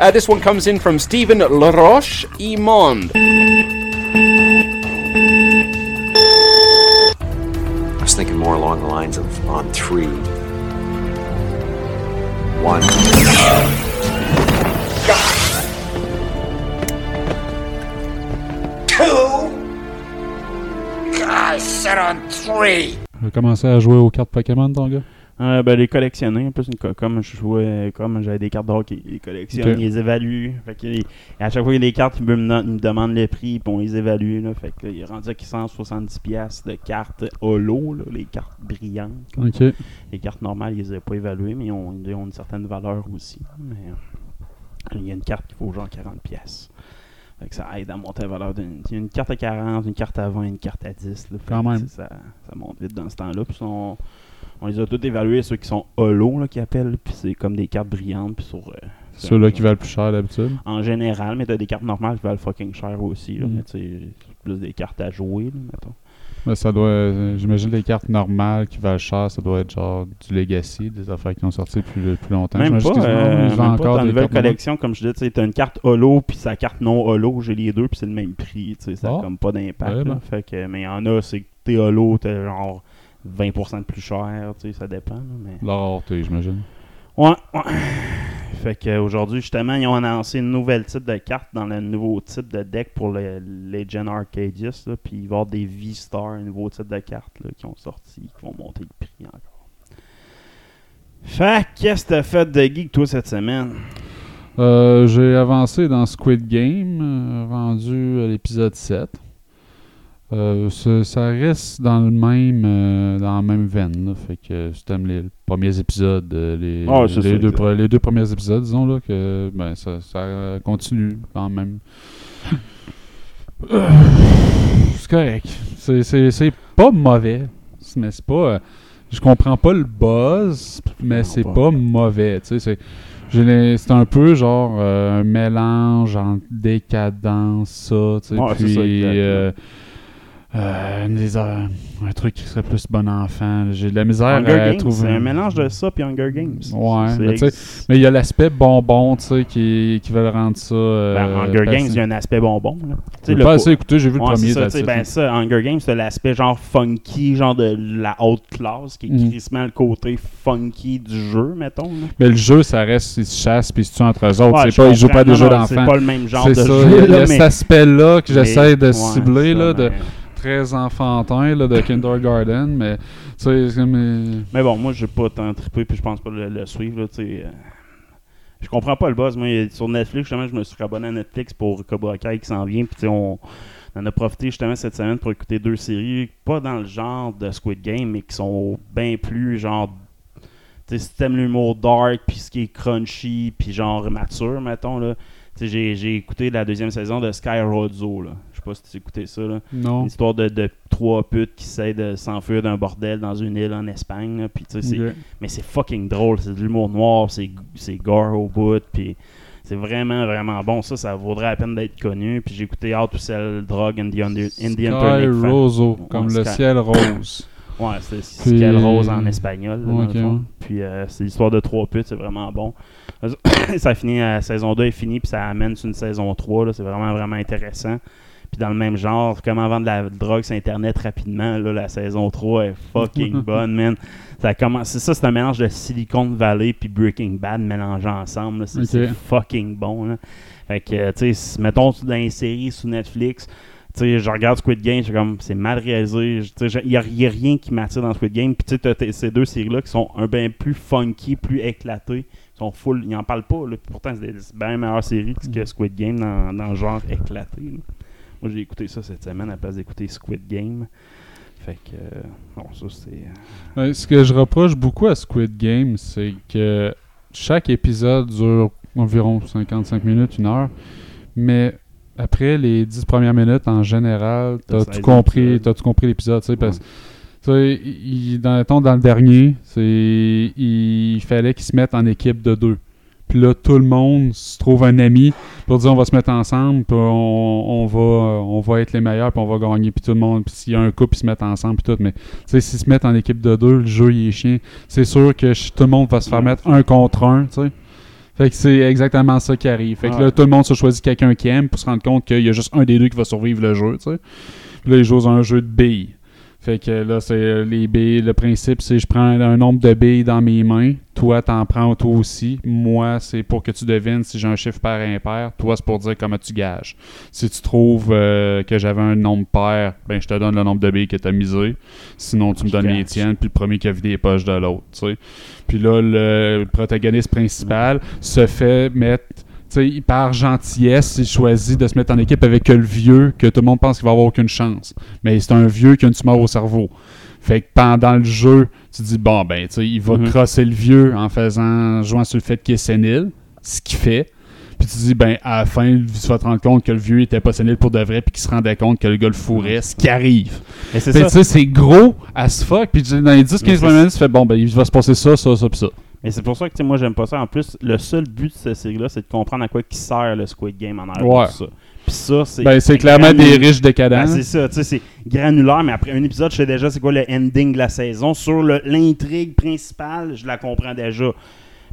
Uh, this one comes in from Stephen Laroche Imond. I was thinking more along the lines of on three. One. Two. I said on three. J'ai commencé à jouer aux cartes Pokémon, ton gars. Euh, ben, les collectionner. Plus, une comme je jouais, comme j'avais des cartes de hockey, ils les collectionnent, ils les évaluent. Fait que les- à chaque fois qu'il y a des cartes, ils me, ils me demandent le prix, puis on les évalue. Là. Fait que là, il est rendu à 170$ piastres de cartes holo, là, les cartes brillantes. Les cartes normales, ils les avaient pas évaluées, mais ils ont, ils ont une certaine valeur aussi. Mais euh, il y a une carte qui vaut genre 40$. piastres. Fait que ça aide à monter la valeur d'une. Une carte à 40, une carte à 20, une carte à 10. là. Fait Quand que, même. tu sais, Ça, ça monte vite dans ce temps-là. Puis on, on les a tous évalués, ceux qui sont holo, là, qui appellent. Puis c'est comme des cartes brillantes. Puis sur. euh, Ceux-là qui valent plus cher d'habitude. En général, mais t'as des cartes normales qui valent fucking cher aussi. Là, Mm. Mais c'est plus des cartes à jouer, là, mettons. Mais ça doit. euh, J'imagine les cartes normales qui valent cher, ça doit être genre du Legacy, des affaires qui ont sorti depuis, depuis longtemps. Même J'imagine pas, euh, même pas encore ta des nouvelle normales. collection, comme je disais, t'as une carte holo puis sa carte non holo, j'ai les deux puis c'est le même prix, tu sais, ça Ah. a comme pas d'impact. Ouais, là. ben. Fait que, mais il y en a, c'est que t'es holo, t'as genre 20% de plus cher, tu sais, ça dépend. là, mais... Rareté, j'imagine. Ouais, ouais. Fait qu'aujourd'hui, justement, ils ont annoncé une nouvelle type de carte dans le nouveau type de deck pour le Legend Arcadius. Là, puis il va y avoir des V-Stars, un nouveau type de carte là, qui ont sorti, qui vont monter le prix encore. Fait que qu'est-ce que t'as fait de geek, toi, cette semaine? Euh, J'ai avancé dans Squid Game, euh, rendu à l'épisode 7. Euh, ça, reste dans le même euh, dans la même veine. là. fait que si t'aimes les premiers épisodes, euh, les, Ah, les ça, deux, pre- les deux premiers épisodes, disons là, que ben ça, ça continue quand même. C'est correct. C'est- pas mauvais. Mais c'est pas. je comprends pas le buzz, mais c'est pas. pas mauvais. Tu sais, c'est. C'est un peu genre euh, un mélange entre décadence, ça, tu sais, Ouais, c'est puis ça, euh, des, euh, un truc qui serait plus bon enfant. J'ai de la misère Hunger à Games, trouver. c'est un mélange de ça puis Hunger Games. Ouais, mais tu sais, mais il y a l'aspect bonbon, tu sais, qui, qui veulent rendre ça. euh, Ben, Hunger. Games, il y a un aspect bonbon. Tu pas assez écouté, j'ai vu le premier ça, ben ça, Hunger Games, c'est l'aspect genre funky, genre de la haute classe, qui est Mm. crissement le côté funky du jeu, mettons. là. Mais le jeu, ça reste, ils se chassent puis ils se tuent entre eux autres. Ouais, pas, ils jouent pas des Non, jeux non, d'enfants. C'est pas le même genre de ça, jeu. il y a, cet aspect-là que j'essaie de cibler, là, de très enfantin, là, de kindergarten, mais tu sais, comme, euh, Mais bon, moi, j'ai pas tant trippé, puis je pense pas le, le suivre, tu sais. euh, Je comprends pas le buzz. Moi, sur Netflix, justement, je me suis abonné à Netflix pour Cobra Kai qui s'en vient, puis tu sais, on, on en a profité justement cette semaine pour écouter deux séries, pas dans le genre de Squid Game, mais qui sont bien plus genre. Tu si t'aimes l'humour dark, puis ce qui est crunchy, puis genre mature, mettons, là. Tu sais, j'ai- j'ai écouté la deuxième saison de Sky Rodzo, là. Pas si tu écouté ça, là. non. Une histoire de, de trois putes qui essaient de s'enfuir d'un bordel dans une île en Espagne. là, puis. Mais c'est fucking drôle. C'est de l'humour noir, c'est gore au bout. Puis c'est vraiment, vraiment bon. Ça, ça vaudrait la peine d'être connu. Puis j'ai écouté How to Sell Drug in the, under, in the Sky Ouais, comme le ciel rose. Ouais, c'est Puis- Ciel Rose en espagnol. là, dans Ok, le fond. ouais. Puis euh, c'est l'histoire de trois putes, c'est vraiment bon. ça finit, la saison 2 est finie, puis ça amène sur une saison 3. là, C'est vraiment, vraiment intéressant. Puis dans le même genre, comment vendre de la drogue sur Internet rapidement, là, la saison 3 est fucking bonne, man. Ça commence, c'est ça, c'est un mélange de Silicon Valley puis Breaking Bad mélangés ensemble. C'est fucking bon. Là. Fait que, tu sais, mettons dans les séries sous Netflix, tu sais, je regarde Squid Game, je suis comme, c'est mal réalisé. Je- tu sais, Il n'y a, rien qui m'attire dans Squid Game. Puis tu sais, ces deux séries-là qui sont un bien plus funky, plus éclatées. Ils sont full, ils en parlent pas. Là. Pourtant, c'est des bien meilleures séries que Squid Game dans, dans le genre éclaté. là. Moi, j'ai écouté ça cette semaine à la place d'écouter Squid Game. Fait que, euh, bon, ça, c'est. euh, Ouais, ce que je reproche beaucoup à Squid Game, c'est que chaque épisode dure environ 55 minutes, une heure, mais après les 10 premières minutes, en général, T'as t'as 16 tout compris, t'as tout compris l'épisode, tu sais, parce dans, dans le dernier, il fallait qu'ils se mettent en équipe de deux. Puis là, tout le monde se trouve un ami pour dire on va se mettre ensemble, puis on, on va, on va être les meilleurs, puis on va gagner, puis tout le monde. Puis s'il y a un couple, ils se mettent ensemble, puis tout. Mais tu sais, s'ils se mettent en équipe de deux, le jeu il est chien. C'est sûr que tout le monde va se faire mettre un contre un, tu sais. Fait que c'est exactement ça qui arrive. Fait que là, tout le monde se choisit quelqu'un qui aime pour se rendre compte qu'il y a juste un des deux qui va survivre le jeu, tu sais. Puis là, ils jouent à un jeu de billes. Fait que là, c'est euh, les billes. Le principe, c'est je prends un nombre de billes dans mes mains. Toi, t'en prends toi aussi. Moi, c'est pour que tu devines si j'ai un chiffre pair et impair. Toi, c'est pour dire comment tu gages. Si tu trouves euh, que j'avais un nombre pair, ben je te donne le nombre de billes que t'as misé. Sinon, tu me donnes les tiennes, puis le premier qui a vidé les poches de l'autre, tu sais. Puis là, le protagoniste principal se fait mettre. Tu sais, par gentillesse, il choisit de se mettre en équipe avec le vieux que tout le monde pense qu'il va avoir aucune chance. Mais c'est un vieux qui a une tumeur au cerveau. Fait que pendant le jeu, tu dis, bon, ben, tu il va Mhm. crosser le vieux en faisant, jouant sur le fait qu'il est sénile, ce qu'il fait. Puis tu dis, ben, à la fin, tu vas te rendre compte que le vieux était pas sénile pour de vrai, puis qu'il se rendait compte que le gars le fourrait, ce qui arrive. C'est tu sais, c'est gros as fuck, puis dans les 10-15 Mais c'est- minutes, tu fais, bon, ben, il va se passer ça, ça, ça, puis ça. Mais c'est pour ça que moi j'aime pas ça. En plus, le seul but de cette série-là, c'est de comprendre à quoi qui sert le Squid Game en arrière de Ouais. tout ça. Puis ça, c'est. Ben, c'est clairement des riches décadents. Ben, c'est ça, tu sais, c'est granulaire, mais après un épisode, je sais déjà c'est quoi le ending de la saison. Sur l'intrigue principale, je la comprends déjà.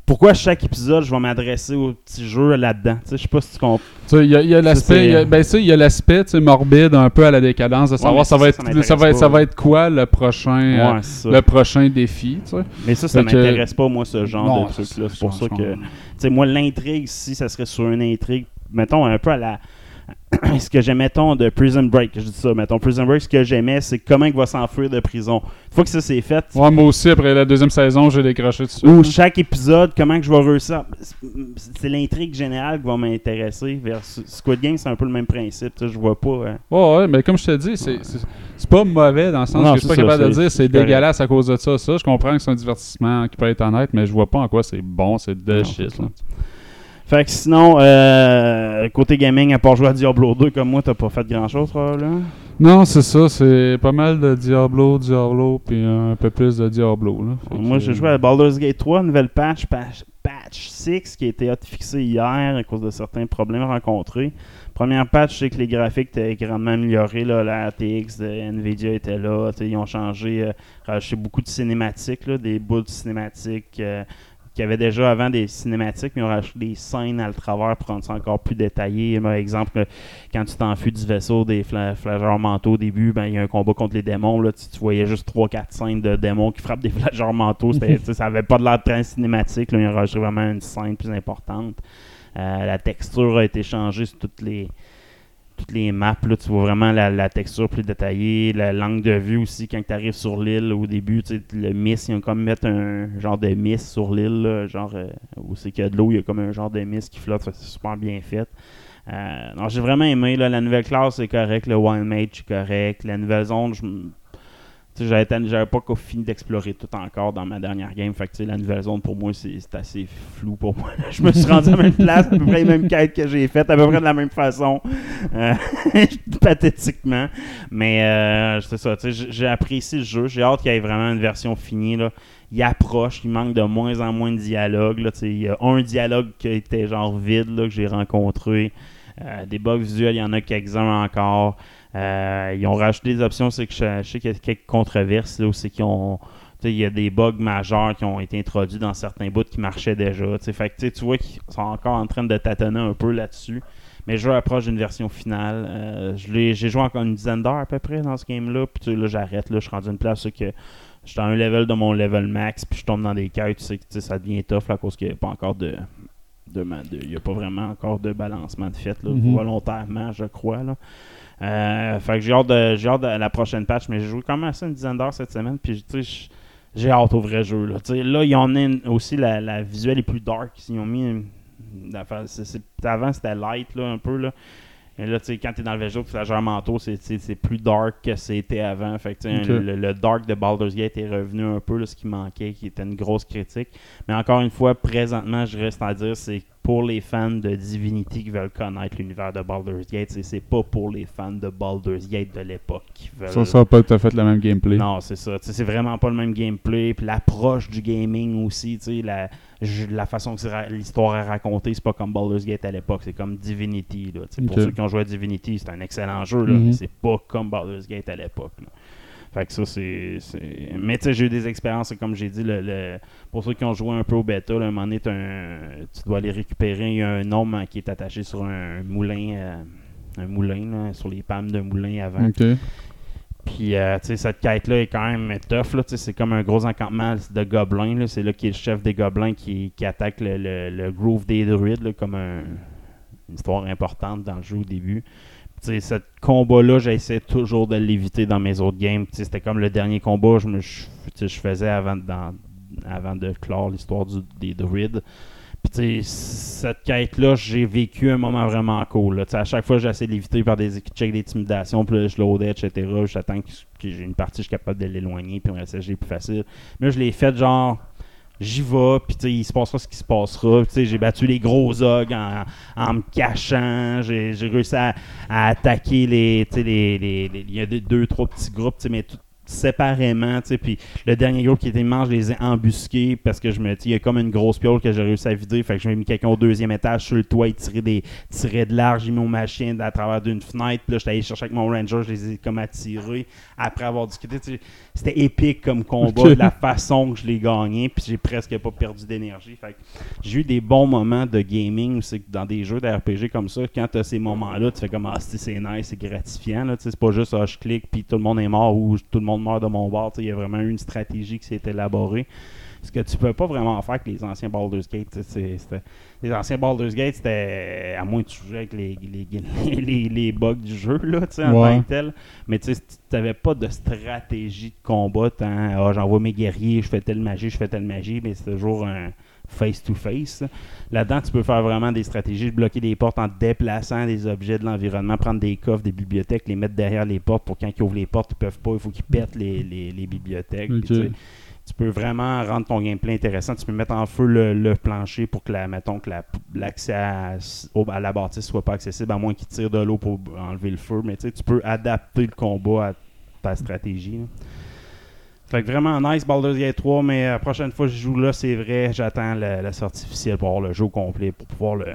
Pourquoi chaque épisode, je vais m'adresser au petit jeu là-dedans? Tu sais, je sais pas si tu comprends. Il y a, l'aspect, c'est- ben ça, il y a l'aspect morbide un peu à la décadence de savoir ça ça, va ça être, ça va être, ça va être quoi le prochain, euh, Ouais, c'est le prochain défi, tu sais. Mais ça, ça que- m'intéresse pas, moi, ce genre Non, de truc-là. C'est je pour ça que. qu'on- Tu sais, moi, l'intrigue, si ça serait sur une intrigue, mettons, un peu à la. ce que j'aimais, mettons, de Prison Break, je dis ça, mettons, Prison Break, ce que j'aimais, c'est comment il va s'enfuir de prison. Une fois que ça c'est fait, Ouais, moi aussi, après la deuxième saison, j'ai décroché dessus. ou chaque épisode, comment que je vais réussir. C'est- l'intrigue générale qui va m'intéresser. Versus Squid Game, c'est un peu le même principe. Je vois pas. hein. Ouais, ouais, mais comme je te dis, c'est, c'est, pas mauvais dans le sens Non, que je suis pas ça, capable de dire c'est dégueulasse à cause de ça. Ça, je comprends que c'est un divertissement qui peut être honnête, mais je vois pas en quoi c'est bon, c'est de shit. là. Fait que sinon, euh, côté gaming, à part jouer à Diablo 2 comme moi, t'as pas fait grand chose probablement. Non, c'est ça, c'est pas mal de Diablo, Diablo, puis un peu plus de Diablo. Là. Moi, j'ai joué à Baldur's Gate 3, nouvelle patch, patch, patch 6, qui a été fixée hier à cause de certains problèmes rencontrés. Première patch, c'est que les graphiques étaient grandement améliorés. Là, la RTX de Nvidia était là. Ils ont changé, euh, rajouté beaucoup de cinématiques, là, des bouts de cinématiques. euh, qu'il y avait déjà avant des cinématiques, mais ont rajouté des scènes à le travers pour rendre ça encore plus détaillé. Par exemple, quand tu t'enfuis du vaisseau des fla flageurs mentaux au début, ben, il y a un combat contre les démons. Là, tu, voyais juste 3-4 scènes de démons qui frappent des flageurs sais, ça avait pas de l'air très cinématique. Là, ils ont rajouté vraiment une scène plus importante. Euh, la texture a été changée sur toutes les toutes les maps, là, tu vois vraiment la, texture plus détaillée, la langue de vue aussi, quand tu arrives sur l'île au début, tu sais, le mist, ils ont comme mettre un genre de mist sur l'île, genre euh, où c'est qu'il y a de l'eau, il y a comme un genre de mist qui flotte, c'est super bien fait. Euh, non, j'ai vraiment aimé, la nouvelle classe c'est correct, le Wild Mage c'est correct, la nouvelle zone, je j'avais pas fini d'explorer tout encore dans ma dernière game. Fait que, la nouvelle zone, pour moi, c'est assez flou pour moi. Je me suis rendu à la même place, à peu près les mêmes quêtes que j'ai faites, à peu près de la même façon. Euh, pathétiquement. Mais euh, c'est ça, j'ai- apprécié le jeu. J'ai hâte qu'il y ait vraiment une version finie. Là. Il approche, il manque de moins en moins de dialogue. Là, il y a un dialogue qui était genre vide là, que j'ai rencontré. Euh, des bugs visuels, il y en a quelques-uns encore. Euh, ils ont rajouté des options, c'est que je, je sais qu'il y a quelques controverses là, où c'est qu'ils ont. Il y a des bugs majeurs qui ont été introduits dans certains bouts qui marchaient déjà. Fait que, tu vois qu'ils sont encore en train de tâtonner un peu là-dessus. Mais le jeu approche d'une version finale. Euh, je J'ai joué encore une dizaine d'heures à peu près dans ce game-là. Puis là, j'arrête. Je suis rendu une place que je suis à un level de mon level max. Puis je tombe dans des quêtes. Tu sais, ça devient tough à cause qu'il n'y a pas encore de. Il n'y a pas vraiment encore de balancement de fait là, Mhm. volontairement, je crois. Là. Euh, fait que j'ai hâte, de, j'ai hâte de la prochaine patch, mais j'ai joué quand même assez une dizaine d'heures cette semaine. Puis tu sais, je- j'ai hâte au vrai jeu. Là, sais, là ils ont mis aussi la, la visuelle est plus dark. Ils ont mis une- avant c'était light là, un peu. Là. Et là, tu sais, quand t'es dans le végétal, tu flageur manteau, c'est, plus dark que c'était avant. Fait que, le, le dark de Baldur's Gate est revenu un peu, là, ce qui manquait, qui était une grosse critique. Mais encore une fois, présentement, je reste à dire, c'est pour les fans de Divinity qui veulent connaître l'univers de Baldur's Gate. C'est- pas pour les fans de Baldur's Gate de l'époque qui veulent. Ça sera pas tout à fait le même gameplay. Non, c'est ça. C'est vraiment pas le même gameplay. Puis l'approche du gaming aussi, la, la façon que l'histoire est racontée, c'est pas comme Baldur's Gate à l'époque. C'est comme Divinity. Là. Pour ceux qui ont joué à Divinity, c'est un excellent jeu, là, Mhm. mais c'est pas comme Baldur's Gate à l'époque. Là. Fait que ça, c'est. Mais tu sais, j'ai eu des expériences, comme j'ai dit, le, le- pour ceux qui ont joué un peu au bêta, là, à un moment donné, un- tu dois aller récupérer. Il y a un homme hein, qui est attaché sur un moulin, euh, un moulin, là, sur les palmes d'un moulin avant. Puis, euh, tu sais, cette quête-là est quand même tough. Là, c'est comme un gros encampement de gobelins. là. C'est là qui est le chef des gobelins qui, qui attaque le, le- le Groove des druides, là, comme un- une histoire importante dans le jeu au début. Ce combat-là, j'essaie toujours de l'éviter dans mes autres games. C'était comme le dernier combat me, je, je faisais avant, dans- avant de clore l'histoire des druides. Puis, cette quête-là, j'ai vécu un moment vraiment cool. là. À chaque fois, j'essaie de l'éviter par des checks d'intimidation, puis je loadais, etc. J'attends que, que j'ai une partie, je suis capable de l'éloigner, puis après ça, j'ai plus facile. Mais je l'ai fait genre, j'y vais, puis il se passera ce qui se passera. J'ai battu les gros ogres en, en me cachant. J'ai réussi à, à attaquer les, les, les- les- Il y a deux, trois petits groupes, mais tout séparément, tu sais, puis le dernier groupe qui était immense, je les ai embusqués parce que je me dis, il y a comme une grosse piole que j'ai réussi à vider, fait que j'ai mis quelqu'un au deuxième étage sur le toit, il tirait, des, tirait de l'arche, j'ai mis mon machine à travers d'une fenêtre, puis là, j'étais allé chercher avec mon ranger, je les ai comme attirés après avoir discuté, tu sais, c'était épique comme combat, de la façon que je l'ai gagné, puis j'ai presque pas perdu d'énergie, fait que j'ai eu des bons moments de gaming, c'est que dans des jeux d'RPG comme ça, quand tu as ces moments-là, tu fais comme, ah, c'est c'est nice, c'est gratifiant, là, tu sais, c'est pas juste, ah, je clique, puis tout le monde est mort, ou tout le monde meurt de mon bord, il y a vraiment eu une stratégie qui s'est élaborée. Ce que tu peux pas vraiment faire avec les anciens Baldur's Gate. c'est- Les anciens Baldur's Gate, c'était. À moins tu jouais avec les, les, les, les- les bugs du jeu, là, tu sais, en Ouais. tant que tel. Mais tu n'avais pas de stratégie de combat. Ah, j'envoie mes guerriers, je fais telle magie, je fais telle magie. Mais c'est toujours un face-to-face. Là-dedans, tu peux faire vraiment des stratégies de bloquer des portes en déplaçant des objets de l'environnement, prendre des coffres, des bibliothèques, les mettre derrière les portes pour quand ils ouvrent les portes, ils peuvent pas, il faut qu'ils pètent les, les, les bibliothèques. Tu sais, tu peux vraiment rendre ton gameplay intéressant. Tu peux mettre en feu le, le plancher pour que la, mettons, que la- l'accès à, à la bâtisse soit pas accessible, à moins qu'il tire de l'eau pour enlever le feu. Mais tu peux adapter le combat à ta stratégie. là. Fait que vraiment nice Baldur's Gate 3, mais la prochaine fois que je joue là, c'est vrai, j'attends la, la sortie officielle pour avoir le jeu complet, pour pouvoir le.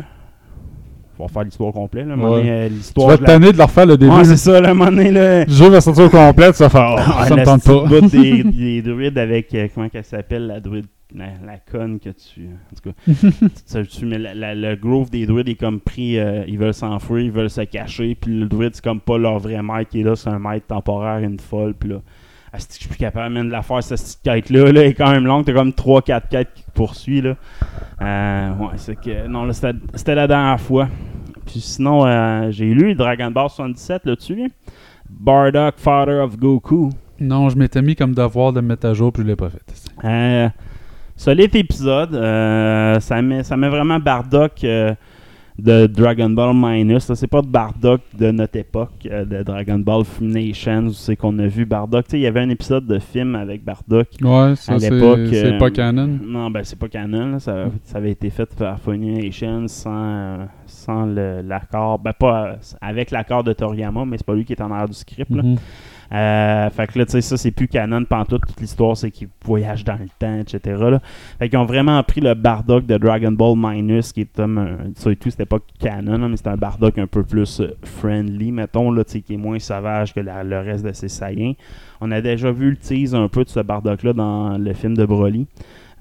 Pour faire l'histoire complète. Là. Ouais. euh, Tu l'histoire. vas je te la- tanner de leur faire le début. Ouais, c'est ça, un moment donné, là. Le jeu va sortir au complet, tu vas faire oh, Ah, ça me tente pas. bout des, des druides avec, euh, comment qu'elle s'appelle, la druide, la, la conne que tu... En tout cas, tu, tu mets la- la- le grove des druides est comme pris, euh, ils veulent s'enfuir, ils veulent se cacher, puis le druide, c'est comme pas leur vrai maître qui est là, c'est un maître temporaire, une folle, puis là... Ah, que je suis plus capable même de la faire, cette petite quête-là, là, est quand même longue, t'as comme 3-4 quêtes qui te poursuivent, là. Euh, ouais, c'est que... Non, là, c'était la dernière fois. Puis sinon, euh, j'ai lu Dragon Ball 77, là-dessus, Bardock, Father of Goku. Non, je m'étais mis comme devoir de me mettre à jour, puis je l'ai pas fait. Euh, solide épisode. ça, met, ça met vraiment Bardock de Dragon Ball Minus. C'est pas de Bardock de notre époque, euh, de Dragon Ball Nations, où c'est qu'on a vu Bardock. Il y avait un épisode de film avec Bardock. Ouais, ça À l'époque, c'est euh, pas canon. Non, ben c'est pas canon. là. Ça, ça avait été fait par Funimation sans, euh, sans le- l'accord. Ben pas avec l'accord de Toriyama, mais c'est pas lui qui est en arrière du script. là. Mhm. Euh, fait que là, tu sais, ça, c'est plus canon pantoute. Toute l'histoire, c'est qu'ils voyagent dans le temps, etc. Là. Fait qu'ils ont vraiment pris le Bardock de Dragon Ball Minus, qui est comme un. Ça et tout, c'était pas canon, là, mais c'était un Bardock un peu plus euh, friendly, mettons, là, tu sais, qui est moins sauvage que le reste de ses Saiyans. On a déjà vu le tease un peu de ce Bardock-là dans le film de Broly.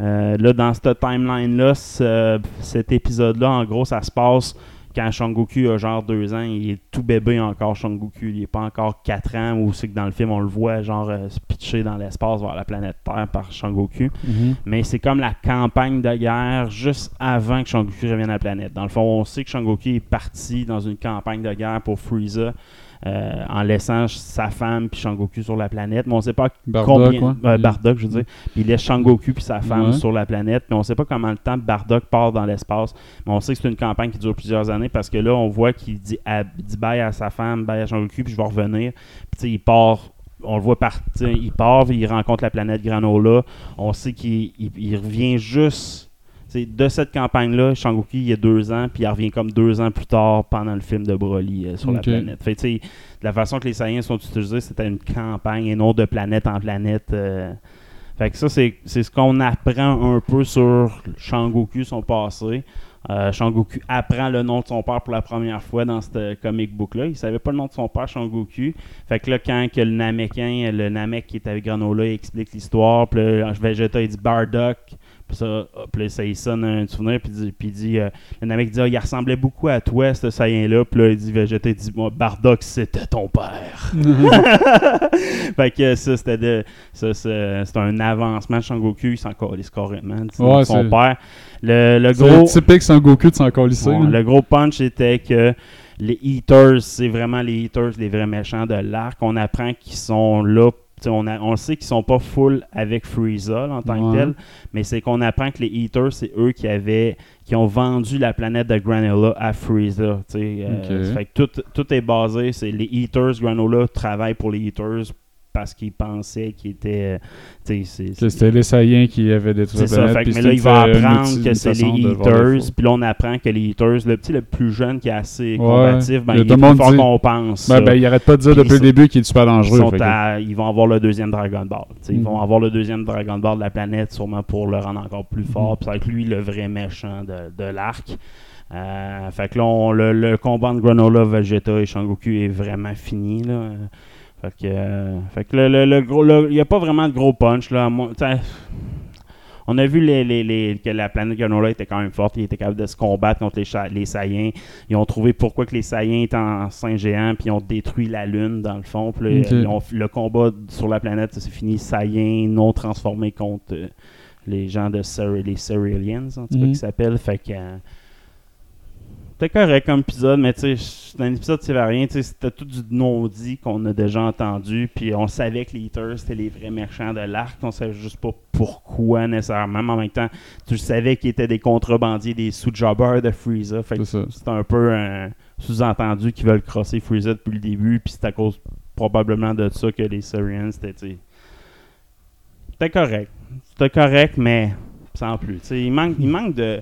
Euh, là, dans cette timeline-là, ce- cet épisode-là, en gros, ça se passe quand Shang-Goku a genre deux ans, il est tout bébé encore, Shang-Goku. Il est pas encore 4 ans, ou c'est que dans le film, on le voit genre euh, se pitcher dans l'espace vers la planète Terre par Shang-Goku. Mhm. Mais c'est comme la campagne de guerre juste avant que Shang-Goku revienne à la planète. Dans le fond, on sait que Shang-Goku est parti dans une campagne de guerre pour Frieza. Euh, en laissant sa femme puis Shang-Goku sur la planète, mais on sait pas Bardock, combien euh, Bardock, je veux dire. Puis il laisse Shang-Goku puis sa femme Ouais. sur la planète, mais on sait pas comment le temps Bardock part dans l'espace. Mais on sait que c'est une campagne qui dure plusieurs années parce que là, on voit qu'il dit, à- dit bye à sa femme, bye à Shang-Goku, puis je vais revenir. Puis tu sais, il part. On le voit partir, il part, il rencontre la planète Granola. On sait qu'il il- il revient juste t'sais, de cette campagne-là, Shang-Chi, il y a deux ans, puis il revient comme deux ans plus tard pendant le film de Broly euh, sur la planète. Fait que, la façon que les Saiyans sont utilisés, c'était une campagne et non de planète en planète. euh. Fait que ça, c'est ce qu'on apprend un peu sur Shang-Goku, son passé. Euh, Shang-Goku apprend le nom de son père pour la première fois dans ce comic book-là. Il savait pas le nom de son père, Shang-Goku. Fait que là, quand que le Namekin, le Namek qui est avec Granola, il explique l'histoire, puis là, Vegeta, il dit Bardock. Puis ça, puis là, ça il sonne un souvenir, puis il dit, puis dit euh, le Namek dit, Ah, il ressemblait beaucoup à toi, ce Saiyan-là. Puis là, il dit, Vegeta, il dit, moi, Bardock, c'était ton père. fait que ça, c'était de, ça, c'est c'est un avancement de Shang-Goku, il s'en calisse nom Ouais, son c'est- père. Le, le C'est gros... typique Son Goku de s'en colisser. Bon, le gros punch était que les Eaters, c'est vraiment les Eaters, les vrais méchants de l'arc. On apprend qu'ils sont là. On, a- on sait qu'ils sont pas full avec Frieza là, en tant Ouais. que tel, mais c'est qu'on apprend que les Eaters, c'est eux qui avaient qui ont vendu la planète de Granola à Frieza. t'sais, euh, fait que tout, tout est basé, c'est les Eaters, Granola travaillent pour les Eaters parce qu'ils pensaient qu'ils étaient. euh, c'était les Saiyans qui avaient détruit la ça, planète. fait mais là, il va apprendre que c'est les Eaters, puis là, on apprend que les Eaters, le petit le plus jeune qui est assez combatif, ben, il est plus fort qu'on pense. Ben, ben, il arrête pas de dire Puis depuis le début qu'il est super dangereux. ils vont avoir le deuxième Dragon Ball. Ils vont avoir le deuxième Dragon Ball de la planète, sûrement pour le rendre encore plus fort. Puis ça va être lui le vrai méchant de, l'arc. Euh, fait que là, on- le, combat de Granola, Vegeta et Shang-Goku est vraiment fini. Là. Fait que, euh, fait que le, le- le gros, le- il n'y a pas vraiment de gros punch. Là. On a vu les, les- les- que la planète Granola était quand même forte. Ils étaient capables de se combattre contre les, les Saiyans. Ils ont trouvé pourquoi que les Saiyans étaient en Saint géant, puis ils ont détruit la Lune, dans le fond. Puis là, Ok. ils ont- le combat sur la planète, ça s'est fini Saiyans non transformés contre euh, les gens de Cer- les Cerealians, en tout cas, Mhm. qui s'appellent. Fait que. euh, c'était correct comme épisode, mais tu sais, c'est un épisode, c'est rien. tu sais, C'était tout du non-dit qu'on a déjà entendu. Puis on savait que les Eaters, c'était les vrais méchants de l'arc. On savait juste pas pourquoi nécessairement. Mais en même temps, tu savais qu'ils étaient des contrebandiers, des sous-jobbers de Freeza. Fait que C'est un peu un sous-entendu qu'ils veulent crosser Freeza depuis le début. Puis c'est à cause probablement de ça que les Syrians, c'était. C'était correct. C'était correct, mais sans plus. Tu sais, il manque, il manque de.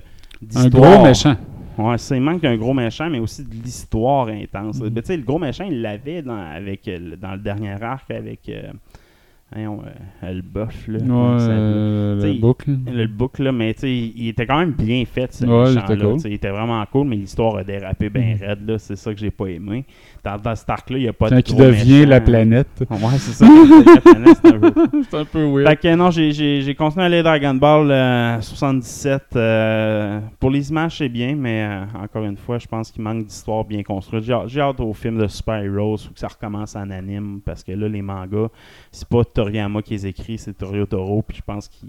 Un gros méchant. Ouais, il manque un gros méchant, mais aussi de l'histoire intense. Sais, le gros méchant, il l'avait dans, avec, euh, le- dans le dernier arc avec euh, voyons, euh, le boss. Là, Ouais, s'appelle? euh, le boucle. le book là, mais tu sais, il était quand même bien fait ce Ouais, cool. sais, Il était vraiment cool, mais l'histoire a dérapé bien Mhm. raide, là. C'est ça que j'ai pas aimé. Dans, dans cet arc-là, il n'y a pas de gros devient méchant. la planète. Ouais, c'est ça. c'est un peu un peu weird. fait que non, j'ai- continué à aller Dragon Ball euh, 77. euh, pour les images, c'est bien, mais euh, encore une fois, je pense qu'il manque d'histoire bien construite. J'ai hâte- au film de Super Heroes que ça recommence en anime parce que là, les mangas, c'est pas Toriyama qui les écrit, c'est Torio Toro. Puis je pense qu'il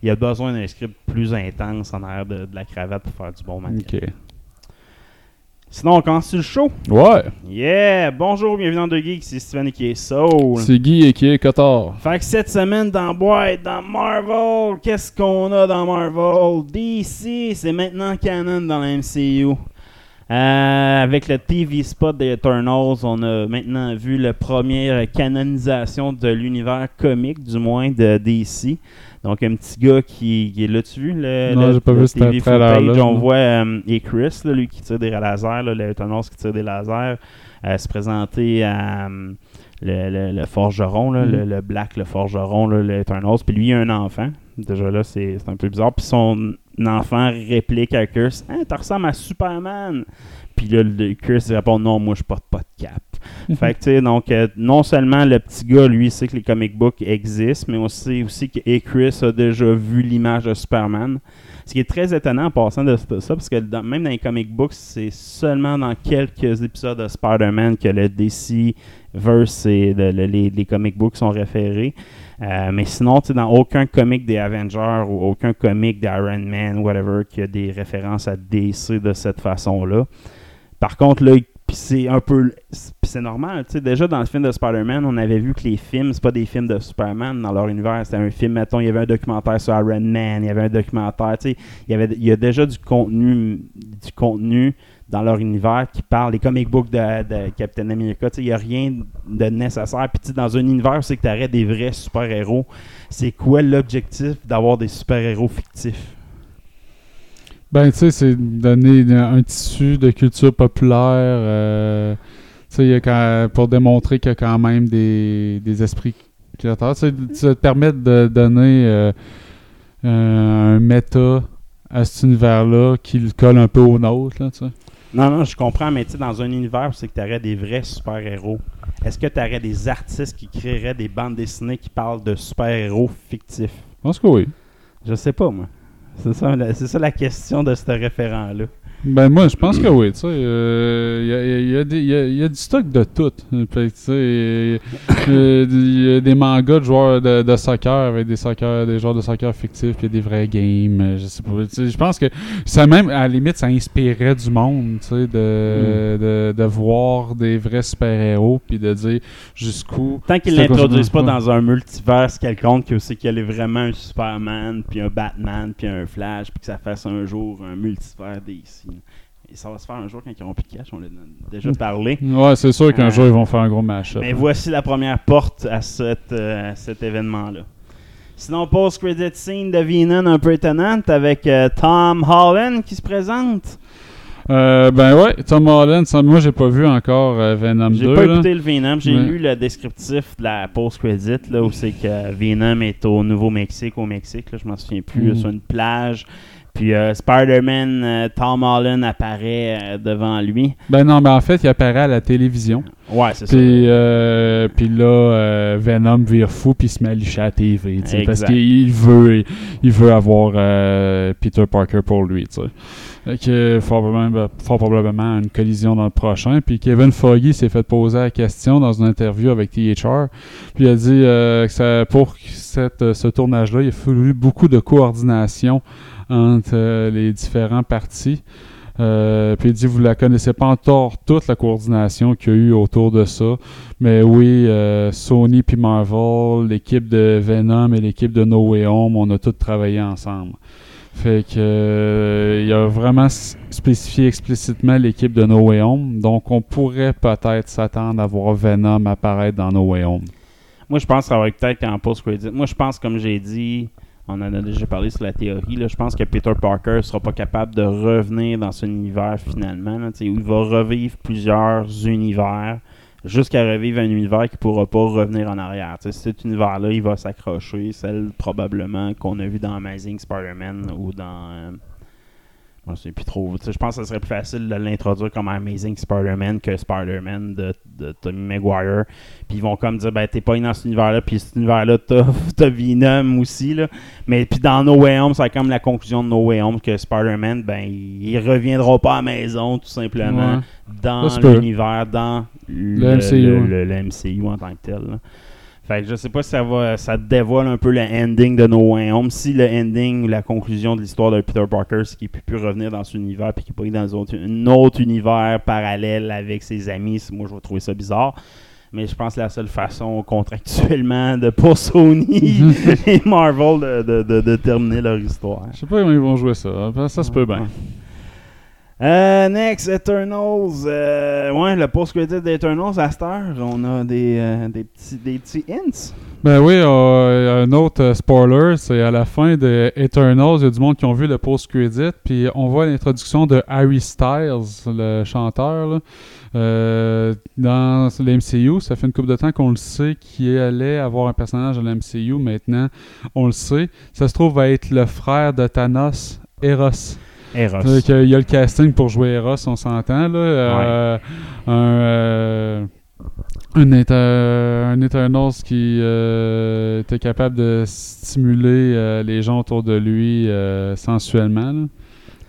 il a besoin d'un script plus intense en arrière de, de la cravate pour faire du bon matériel. Sinon, on commence sur le show? Ouais. Yeah! Bonjour, bienvenue dans The Geek, c'est Steven qui est Soul. C'est Guy et qui est Cotard. Fait que cette semaine dans Boîte, dans Marvel, qu'est-ce qu'on a dans Marvel? DC, c'est maintenant canon dans la MCU. Euh, avec le TV spot des Eternals, on a maintenant vu la première canonisation de l'univers comique, du moins de DC. Donc un petit gars qui, qui est là, tu vu le, Non, j'ai pas le vu TV footage? On non. voit euh, et Chris, là, lui qui tire des lasers, là, le Eternals qui tire des lasers, euh, se présenter à euh, le, le- le forgeron, là, Mhm. le, le Black, le forgeron, là, le Eternals. Puis lui, il a un enfant. Déjà là, c'est un peu bizarre. Puis son enfant réplique à Curse Hein, t'as ressembles à Superman. Puis là, le il répond Non, moi, je porte pas de cap. fait que, tu sais, donc, euh, non seulement le petit gars, lui, sait que les comic books existent, mais on sait aussi que et Chris a déjà vu l'image de Superman. Ce qui est très étonnant en passant de ça, parce que dans- même dans les comic books, c'est seulement dans quelques épisodes de Spider-Man que le DC verse et le- le- les, les comic books sont référés. Euh, mais sinon, dans aucun comic des Avengers ou aucun comic d'Iron Man, whatever, qui a des références à DC de cette façon-là. Par contre, là, c'est un peu. c'est normal, tu sais. Déjà, dans le film de Spider-Man, on avait vu que les films, c'est pas des films de Superman dans leur univers. C'était un film, mettons, il y avait un documentaire sur Iron Man, il y avait un documentaire, tu sais. Il y, avait, il y a déjà du contenu, du contenu dans leur univers qui parle, les comic books de, Captain America, il n'y a rien de nécessaire. Puis dans un univers, c'est que tu aurais des vrais super-héros. C'est quoi l'objectif d'avoir des super-héros fictifs? Ben, tu sais, c'est donner un tissu de culture populaire. euh, pour démontrer qu'il y a quand même des, des esprits créateurs. Ça te permet de donner euh, un méta à cet univers-là qui le colle un peu au nôtre, là. Non, non, je comprends, mais tu sais, dans un univers où c'est que tu aurais des vrais super-héros, est-ce que tu aurais des artistes qui créeraient des bandes dessinées qui parlent de super-héros fictifs? Je pense que oui. Je sais pas, moi. C'est ça, c'est ça la question de ce référent-là. Ben moi, je pense que oui, tu sais. euh, Il y, a, il y a il y a- il y a du stock de tout. Sais, euh, euh, il y a des mangas de joueurs de, de soccer avec des soccer, des joueurs de soccer fictifs, puis il des vrais games. euh, Je sais pas. tu sais, Je pense que ça même, à la limite, ça inspirait du monde, tu sais, de, de, de voir des vrais super-héros, puis de dire jusqu'où... Tant qu'ils l'introduisent pas dans un multiverse quelconque, que c'est qu'il y a vraiment un Superman, puis un Batman, puis un Flash, puis que ça fasse un jour un multivers DC. Ça va se faire un jour quand ils n'auront plus de cash, on l'a déjà parlé. Ouais, c'est sûr qu'un Euh, jour, ils vont faire un gros match Mais voici la première porte à, cette, euh, à cet événement-là. Sinon, post-credit scene de Venom un peu étonnante avec euh, Tom Holland qui se présente. Euh, ben ouais, Tom Holland, moi j'ai pas vu encore euh, Venom 2. J'ai pas là. écouté le Venom, j'ai lu le descriptif de la post-credit là, où c'est que Venom est au Nouveau-Mexique, au Mexique, là, je m'en souviens plus, Mm. sur une plage. Puis euh, Spider-Man, euh, Tom Holland apparaît euh, devant lui. Ben non, mais en fait, il apparaît à la télévision. Ouais, c'est ça. Puis, euh, puis là, euh, Venom vire fou puis il se met à licher à la TV, tu sais, parce qu'il veut, il veut avoir euh, Peter Parker pour lui, tu sais. Fait fort probablement, fort probablement une collision dans le prochain. Puis Kevin Foggy s'est fait poser la question dans une interview avec THR. Puis il a dit euh, que ça, pour cette, ce tournage-là, il a fallu beaucoup de coordination entre euh, les différents partis. Euh, puis il dit vous la connaissez pas encore toute la coordination qu'il y a eu autour de ça, mais oui, euh, Sony puis Marvel, l'équipe de Venom et l'équipe de No Way Home, on a tous travaillé ensemble. Fait que il a vraiment spécifié explicitement l'équipe de No Way Home, donc on pourrait peut-être s'attendre à voir Venom apparaître dans No Way Home. Moi, je pense que ça va être peut-être en post-credit. Moi, je pense, comme j'ai dit, on en a déjà parlé sur la théorie, là, je pense que Peter Parker sera pas capable de revenir dans son univers finalement. là, il va revivre plusieurs univers jusqu'à revivre un univers qui pourra pas revenir en arrière. Cet univers-là, il va s'accrocher, celle probablement qu'on a vu dans Amazing Spider-Man ou dans... euh, je ne sais plus trop. Je pense que ce serait plus facile de l'introduire comme Amazing Spider-Man que Spider-Man de, de Tobey Maguire. Puis ils vont comme dire, ben t'es pas dans cet univers-là, puis cet univers-là, t'as t'as Venom aussi. Là. Mais puis dans No Way Home, c'est comme la conclusion de No Way Home que Spider-Man, ben il reviendra pas à la maison tout simplement Ouais. dans l'univers, dans Le MCU, le, ouais. le- le MCU en tant que tel. là. Fait que je sais pas si ça va ça dévoile un peu le ending de No Way Home. Si le ending ou la conclusion de l'histoire de Peter Parker, c'est qu'il peut plus revenir dans cet univers puis qu'il est pas dans un autre, un autre univers parallèle avec ses amis, moi je vais trouver ça bizarre. Mais je pense que la seule façon contractuellement de pour Sony et Marvel de, de- de- de terminer leur histoire. Je sais pas comment ils vont jouer ça, hein, ça se peut bien. Euh, next, Eternals. Euh, ouais, le post-credit d'Eternals à on a des, euh, des, petits, des petits hints. Ben oui, un autre spoiler, c'est à la fin de Eternals, il y a du monde qui ont vu le post-credit, puis on voit l'introduction de Harry Styles, le chanteur, dans l'MCU. Ça fait une couple de temps qu'on le sait qu'il allait avoir un personnage dans l'MCU. Maintenant, on le sait. Ça se trouve va être le frère de Thanos, Eros. Eros. Donc, euh, il y a le casting pour jouer Eros, on s'entend. là. Euh, Un, euh, un, un Eternals qui euh, était capable de stimuler euh, les gens autour de lui euh, sensuellement, là.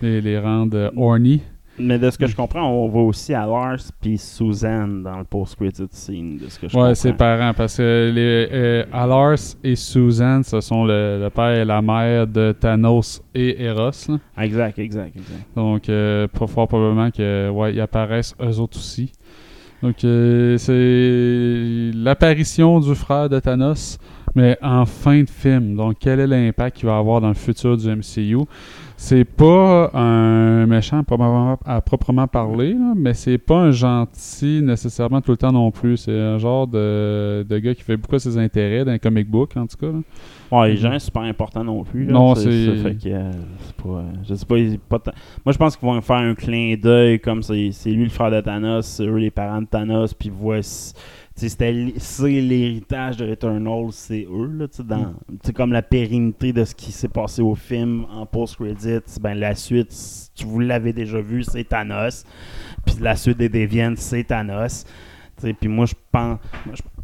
et les rendre horny. Mais de ce que je comprends, on voit aussi à Lars puis Suzanne dans le post-credit scene, de ce que je Ouais, ses parents, parce que les, euh, Alars et Suzanne, ce sont le, le père et la mère de Thanos et Eros. là. Exact, exact, exact. Donc, euh, fort probablement que ouais, ils apparaissent eux autres aussi. Donc, euh, c'est l'apparition du frère de Thanos, mais en fin de film. Donc, quel est l'impact qu'il va avoir dans le futur du MCU C'est pas un méchant à proprement, parler, là, mais c'est pas un gentil nécessairement tout le temps non plus. C'est un genre de, de gars qui fait beaucoup ses intérêts dans les comic books, en tout cas. là. Ouais, les gens, c'est super important non plus. là. Non, C'est- c'est- ça fait que, euh, c'est pas, euh, je sais pas, pas Moi, je pense qu'ils vont faire un clin d'œil comme c'est lui le frère de Thanos, eux les parents de Thanos, puis voici. C'est l'héritage de Returnal, c'est eux, là, dans- sais, comme la pérennité de ce qui s'est passé au film en post-credit. Ben, la suite, tu vous l'avez déjà vu, c'est Thanos. Puis la suite des Deviants, c'est Thanos. Puis moi, je pense,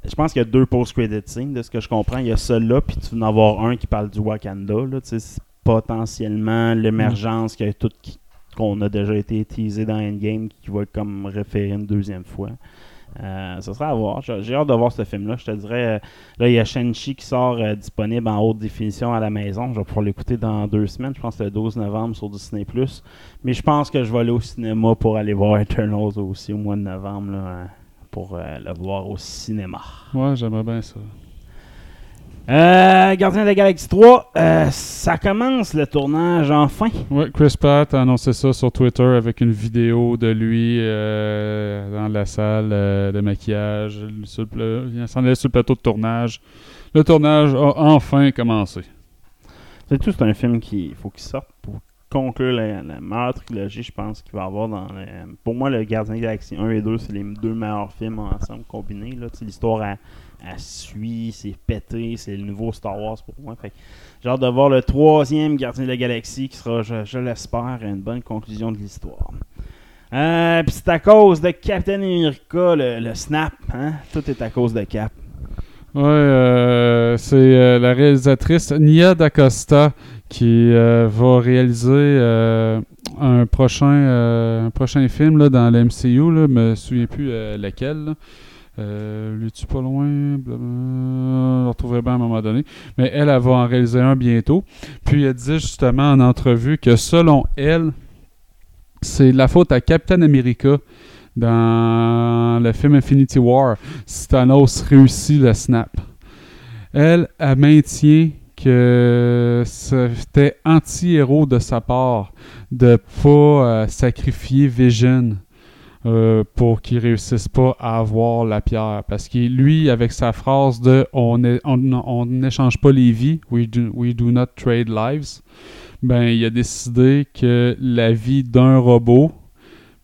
je, pense qu'il y a deux post-credit scenes, de ce que je comprends. Il y a celui-là, puis tu vas en avoir un qui parle du Wakanda. Là, c'est potentiellement l'émergence qui a tout qui- qu'on a déjà été teasé dans Endgame qui va être comme référé une deuxième fois. Euh, ça sera à voir. J'ai hâte de voir ce film-là. Je te dirais, euh, là, il y a Shang-Chi qui sort euh, disponible en haute définition à la maison. Je vais pouvoir l'écouter dans deux semaines. Je pense le 12 novembre sur Disney+. Mais je pense que je vais aller au cinéma pour aller voir Eternals aussi au mois de novembre, hein, pour euh, le voir au cinéma. Ouais, j'aimerais bien ça. Euh, Gardien de la Galaxie 3, euh, ça commence le tournage enfin. Ouais, Chris Pratt a annoncé ça sur Twitter avec une vidéo de lui euh, dans la salle euh, de maquillage. Sur le il s'en allait sur le plateau de tournage. Le tournage a enfin commencé. C'est tout, c'est un film qui faut qu'il sorte pour conclure la, la meilleure trilogie, je pense, qu'il va y avoir dans le- Pour moi, le Gardien de la Galaxie 1 et 2, c'est les deux meilleurs films ensemble combinés. L'histoire à, à suit, c'est pété, c'est le nouveau Star Wars pour moi. Fait j'ai hâte de voir le troisième Gardien de la Galaxie qui sera, je, l'espère, une bonne conclusion de l'histoire. Euh, Puis c'est à cause de Captain America, le, snap. Hein? Tout est à cause de Cap. Ouais, euh, c'est euh, la réalisatrice Nia DaCosta qui euh, va réaliser un prochain un prochain film là, dans le MCU. Là, je me souviens plus lequel. Euh, L'es-tu pas loin? Je le retrouverai bien à un moment donné. Mais elle, elle va en réaliser un bientôt. Puis elle disait justement en entrevue que selon elle, c'est la faute à Captain America dans le film Infinity War si Thanos réussit le snap. Elle, elle maintient que c'était anti-héros de sa part de pas euh, sacrifier Vision euh, pour qu'il réussisse pas à avoir la pierre. Parce que lui, avec sa phrase de on est- on n'échange pas les vies, we do, we do not trade lives, ben il a décidé que la vie d'un robot,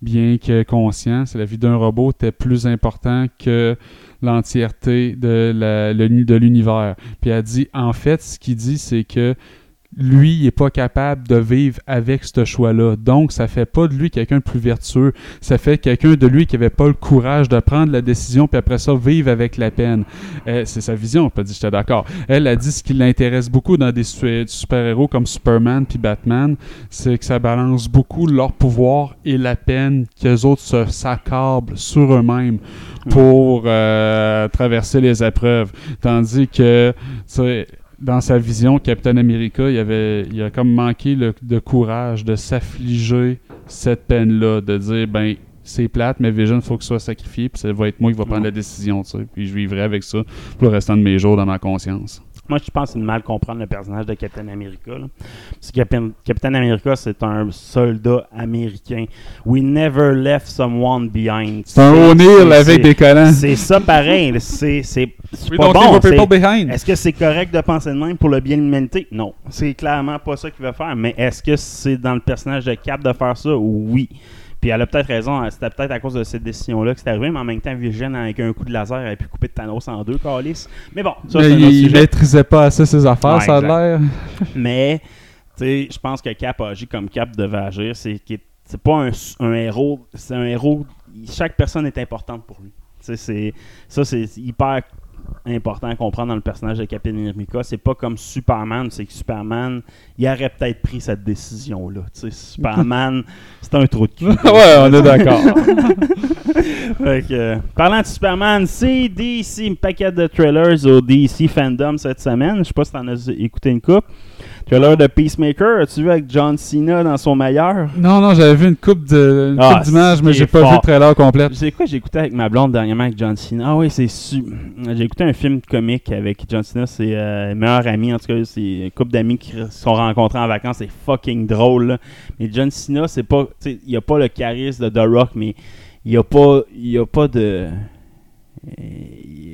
bien que conscient, c'est la vie d'un robot était plus important que l'entièreté de l'univers. Puis elle dit, en fait, ce qu'il dit, c'est que lui, il n'est pas capable de vivre avec ce choix-là. Donc, ça fait pas de lui quelqu'un de plus vertueux. Ça fait quelqu'un de lui qui n'avait pas le courage de prendre la décision, puis après ça, vivre avec la peine. Euh, c'est sa vision, pas dit, j'étais d'accord. Elle a dit ce qui l'intéresse beaucoup dans des su- super-héros comme Superman puis Batman, c'est que ça balance beaucoup leur pouvoir et la peine qu'eux autres se s'accablent sur eux-mêmes pour euh, traverser les épreuves. Tandis que, tu sais, dans sa vision, Captain America, il, avait, il a comme manqué le, de courage de s'affliger cette peine-là, de dire, ben, c'est plate, mais Vision, il faut que ce soit sacrifié, puis ça va être moi qui va prendre la décision, tu sais. Puis je vivrai avec ça pour le restant de mes jours dans ma conscience. Moi, je pense que c'est de mal comprendre le personnage de Captain America. là. Parce que Captain, Captain America, c'est un soldat américain. We never left someone behind. C'est un O'Neill avec des collants. C'est ça pareil. C'est pas bon. Est-ce que c'est correct de penser de même pour le bien de l'humanité? Non. C'est clairement pas ça qu'il veut faire. Mais est-ce que c'est dans le personnage de Cap de faire ça? Oui. Puis elle a peut-être raison, hein, c'était peut-être à cause de cette décision-là que c'est arrivé, mais en même temps, Vision, avec un coup de laser, elle a pu couper Thanos en deux, Calis. Mais bon, ça, Mais c'est un il, autre il sujet. maîtrisait pas assez ses affaires, Ouais, ça a l'air. Mais, tu sais, je pense que Cap a agi comme Cap devait agir. C'est c'est pas un, un héros, c'est un héros. Chaque personne est importante pour lui. C'est ça, c'est hyper important à comprendre dans le personnage de Captain America. C'est pas comme Superman, c'est que Superman, il aurait peut-être pris cette décision-là. Superman, c'est un trou de cul. ouais, on est d'accord. Euh, parlant de Superman, c'est DC, un paquet de trailers au DC Fandom cette semaine. Je sais pas si t'en as écouté une coupe. Trailer de Peacemaker, as-tu vu avec John Cena dans son meilleur? Non, non, j'avais vu une coupe de une Ah, d'images, mais j'ai pas vu le trailer complet. C'est quoi j'ai écouté avec ma blonde dernièrement avec John Cena? Ah oui, c'est su. J'ai écouté un film comique avec John Cena, c'est euh, meilleur ami, en tout cas, c'est une couple d'amis qui se sont rencontrés en vacances, c'est fucking drôle. là. Mais John Cena, c'est pas. tu Il a pas le charisme de The Rock, mais il a pas. Il y a pas de.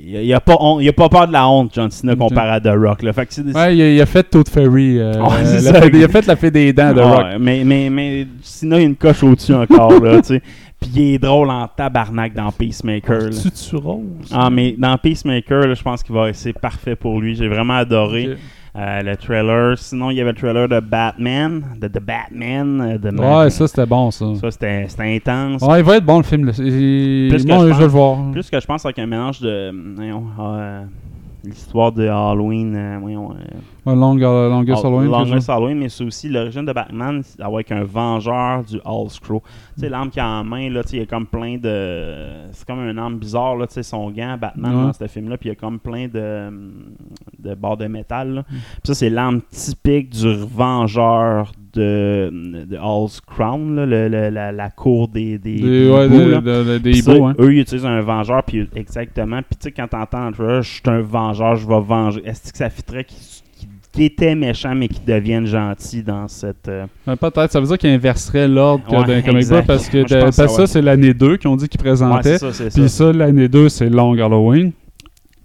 Il y a, pas hon- il y a pas peur de la honte, John Cena, Ok. comparé à The Rock. Là. Fait que des- Ouais, il a, il a fait Toad Fairy. euh, fée- il a fait la fée des dents de Ouais, Rock. Mais, mais, mais Cena, il y a une coche au-dessus encore, là, tu sais. Puis il est drôle en tabarnak dans Peacemaker. là. Tu tu rose? Ah, mais dans Peacemaker, je pense qu'il va c'est parfait pour lui. J'ai vraiment adoré. Euh, le trailer. Sinon, il y avait le trailer de Batman, de The Batman. euh, de Ouais, ça c'était bon ça. Ça, c'était intense. Ouais, il va être bon le film. Il- Plus que je je pense. vais le voir. Plus que je pense avec un mélange de. euh, L'histoire de Halloween. voyons, Ouais, Long, euh, Longest Halloween. quelque Longest chose. Halloween, mais c'est aussi l'origine de Batman c'est avec un vengeur du All Scroll. Tu sais, l'arme qu'il a en main, là, il y a comme plein de. C'est comme un arme bizarre, là, tu sais, son gant, Batman, Ouais. dans ce film-là, puis il y a comme plein de, de barres de métal. Mm. là. Puis ça, c'est l'arme typique du vengeur de, de Hall's Crown, là, le- le- la, la cour des, des, Des, des ouais, hiboux, des, là. de- de- des Puis ça, hiboux, hein. Eux, ils utilisent un vengeur, puis exactement. Puis tu sais, quand t'entends je suis un vengeur, je vais venger. Est-ce que ça fitterait qu'ils qu'ils- qu'ils étaient méchants, mais qu'ils deviennent gentils dans cette. euh, Ben, Peut-être, ça veut dire qu'il inverserait l'ordre Ouais, d'un comic book parce que de- parce ça, ouais. c'est l'année 2 qu'ils ont dit qu'ils présentaient. Puis ça. ça, l'année 2, c'est Long Halloween.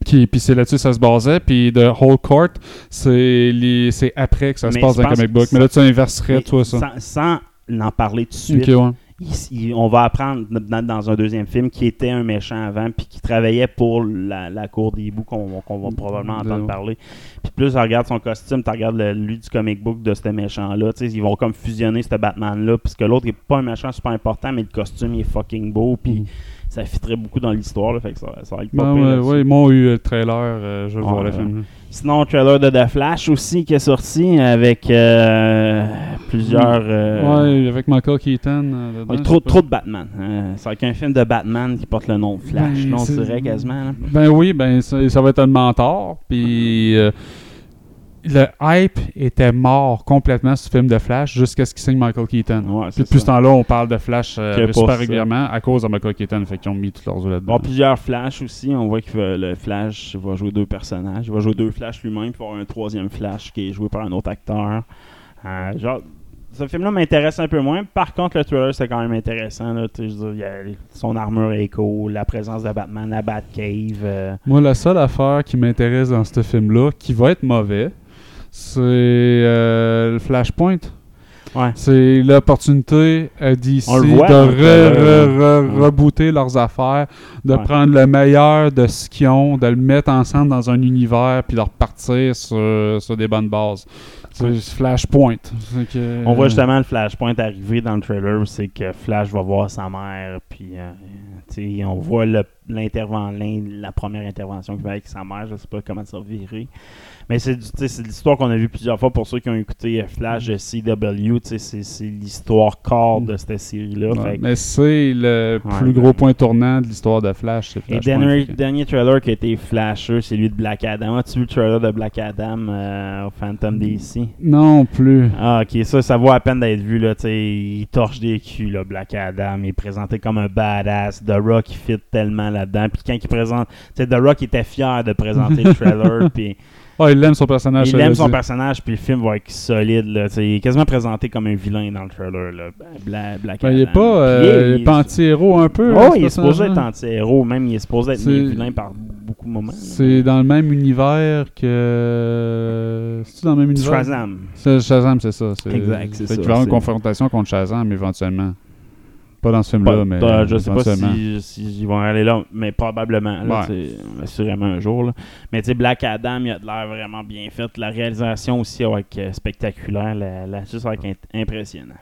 Qui, puis c'est là-dessus que ça se basait. Puis The Whole Court, c'est après que ça se passe dans un pense comic book. Mais là, tu inverserais, toi, ça. Sans, sans en parler tout de suite. Ouais. Il- il- on va apprendre dans, dans un deuxième film qui était un méchant avant puis qui travaillait pour la, la cour des hiboux qu'on va probablement entendre Ouais. parler. Puis plus tu regardes son costume, tu regardes le, lui du comic book de ce méchant-là, tu sais, ils vont comme fusionner ce Batman-là, puisque l'autre est pas un méchant super important, mais le costume il est fucking beau, puis Mm. Ça fitterait beaucoup dans l'histoire, là, fait que ça, ça va être pas pire ouais, là-dessus. ouais, ils m'ont eu le trailer. euh, je vais voir le film. Sinon, trailer de The Flash aussi qui est sorti avec euh, plusieurs... euh, Ouais, avec Michael Keaton. euh, dedans, Ouais, je trop, sais pas. trop de Batman. Euh, c'est avec un film de Batman qui porte le nom de Flash. Ben, là, on c'est- dirait quasiment. là. Ben oui, ben ça, ça va être un mentor. Puis euh, le hype était mort complètement sur ce film de Flash jusqu'à ce qu'il signe Michael Keaton. Ouais, Puis depuis ce temps-là, on parle de Flash euh, super ça. régulièrement à cause de Michael Keaton. Fait qu'ils ont mis tous leurs œufs là-dedans. Bon, plusieurs Flash aussi. On voit que le Flash va jouer deux personnages. Il va jouer deux Flash lui-même, puis il va avoir un troisième Flash qui est joué par un autre acteur. Euh, genre, ce film-là m'intéresse un peu moins. Par contre, le trailer, c'est quand même intéressant. Là, Tu sais, je veux dire, il y a son armure est cool, la présence de Batman, la Batcave. euh, Moi, la seule affaire qui m'intéresse dans ce film-là, qui va être mauvais, c'est euh, le Flashpoint. Ouais. C'est l'opportunité à DC On le de re- re- re- ouais. rebooter leurs affaires, de Ouais. prendre le meilleur de ce qu'ils ont, de le mettre ensemble dans un univers, puis de repartir sur, sur des bonnes bases. C'est Flashpoint. Que- On voit justement le Flashpoint arriver dans le trailer, c'est que Flash va voir sa mère, puis euh, on voit le- l'interven- l'in- la première intervention qu'il fait avec sa mère, je sais pas comment ça va virer. Mais c'est l'histoire qu'on a vue plusieurs fois pour ceux qui ont écouté euh, Flash de CW, c'est c'est l'histoire corps de cette série-là. Ouais, mais c'est le Ouais, plus gros point tournant de l'histoire de Flash. c'est Et dernier, dernier trailer qui a été flasheux, c'est lui de Black Adam. As-tu vu le trailer de Black Adam euh, au Phantom DC? Non plus. Ah, ok, ça, ça vaut à peine d'être vu, là, tu sais, il torche des culs, là, Black Adam, il est présenté comme un badass, The Rock, il fit tellement là-dedans, puis quand il présente, tu sais, The Rock était fier de présenter le trailer, puis Ah, il aime son personnage. il aime son personnage, puis le film va être solide, là, il est quasiment présenté comme un vilain dans le trailer, là, Bla- Black Ben, il est pas, euh, il est anti-héros un peu. Oh, hein, il est supposé être anti-héros, même il est supposé être un vilain par beaucoup de moments. C'est dans le même univers que. C'est dans le même univers? Shazam. C'est Shazam, c'est ça. Exact, c'est ça, qu'il va avoir une confrontation contre Shazam éventuellement. Pas dans ce film-là, mais. pas- je sais pas éventuellement. si, si ils vont aller là, mais probablement, là, Ouais. assurément un jour. là. Mais tu sais, Black Adam, il a de l'air vraiment bien fait. La réalisation aussi va être euh, spectaculaire, la, la, juste va être impressionnant.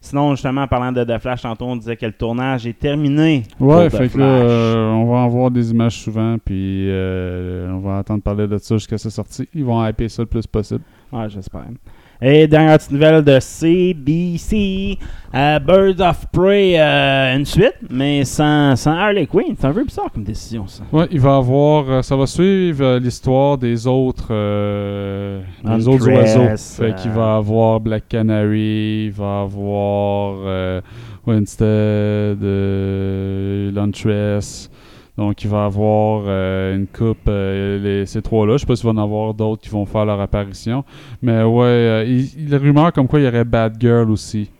Sinon, justement, en parlant de The Flash, tantôt, on disait que le tournage est terminé. Ouais, fait que là, euh, on va en voir des images souvent, puis euh, on va attendre parler de ça jusqu'à sa sortie. Ils vont hyper ça le plus possible. Ouais, j'espère. Et dernière petite nouvelle de CBC, euh, Birds of Prey, euh, une suite, mais sans, sans Harley Quinn. C'est un peu bizarre comme décision, ça. Ouais, il va avoir. euh, ça va suivre l'histoire des autres. euh, autres oiseaux. Fait qu'il va avoir Black Canary, il va avoir Winstead, Huntress. Donc, il va avoir euh, une coupe, euh, les- ces trois-là. Je sais pas s'il va en avoir d'autres qui vont faire leur apparition. Mais ouais, euh, il, il rumeur comme quoi il y aurait Bad Girl aussi.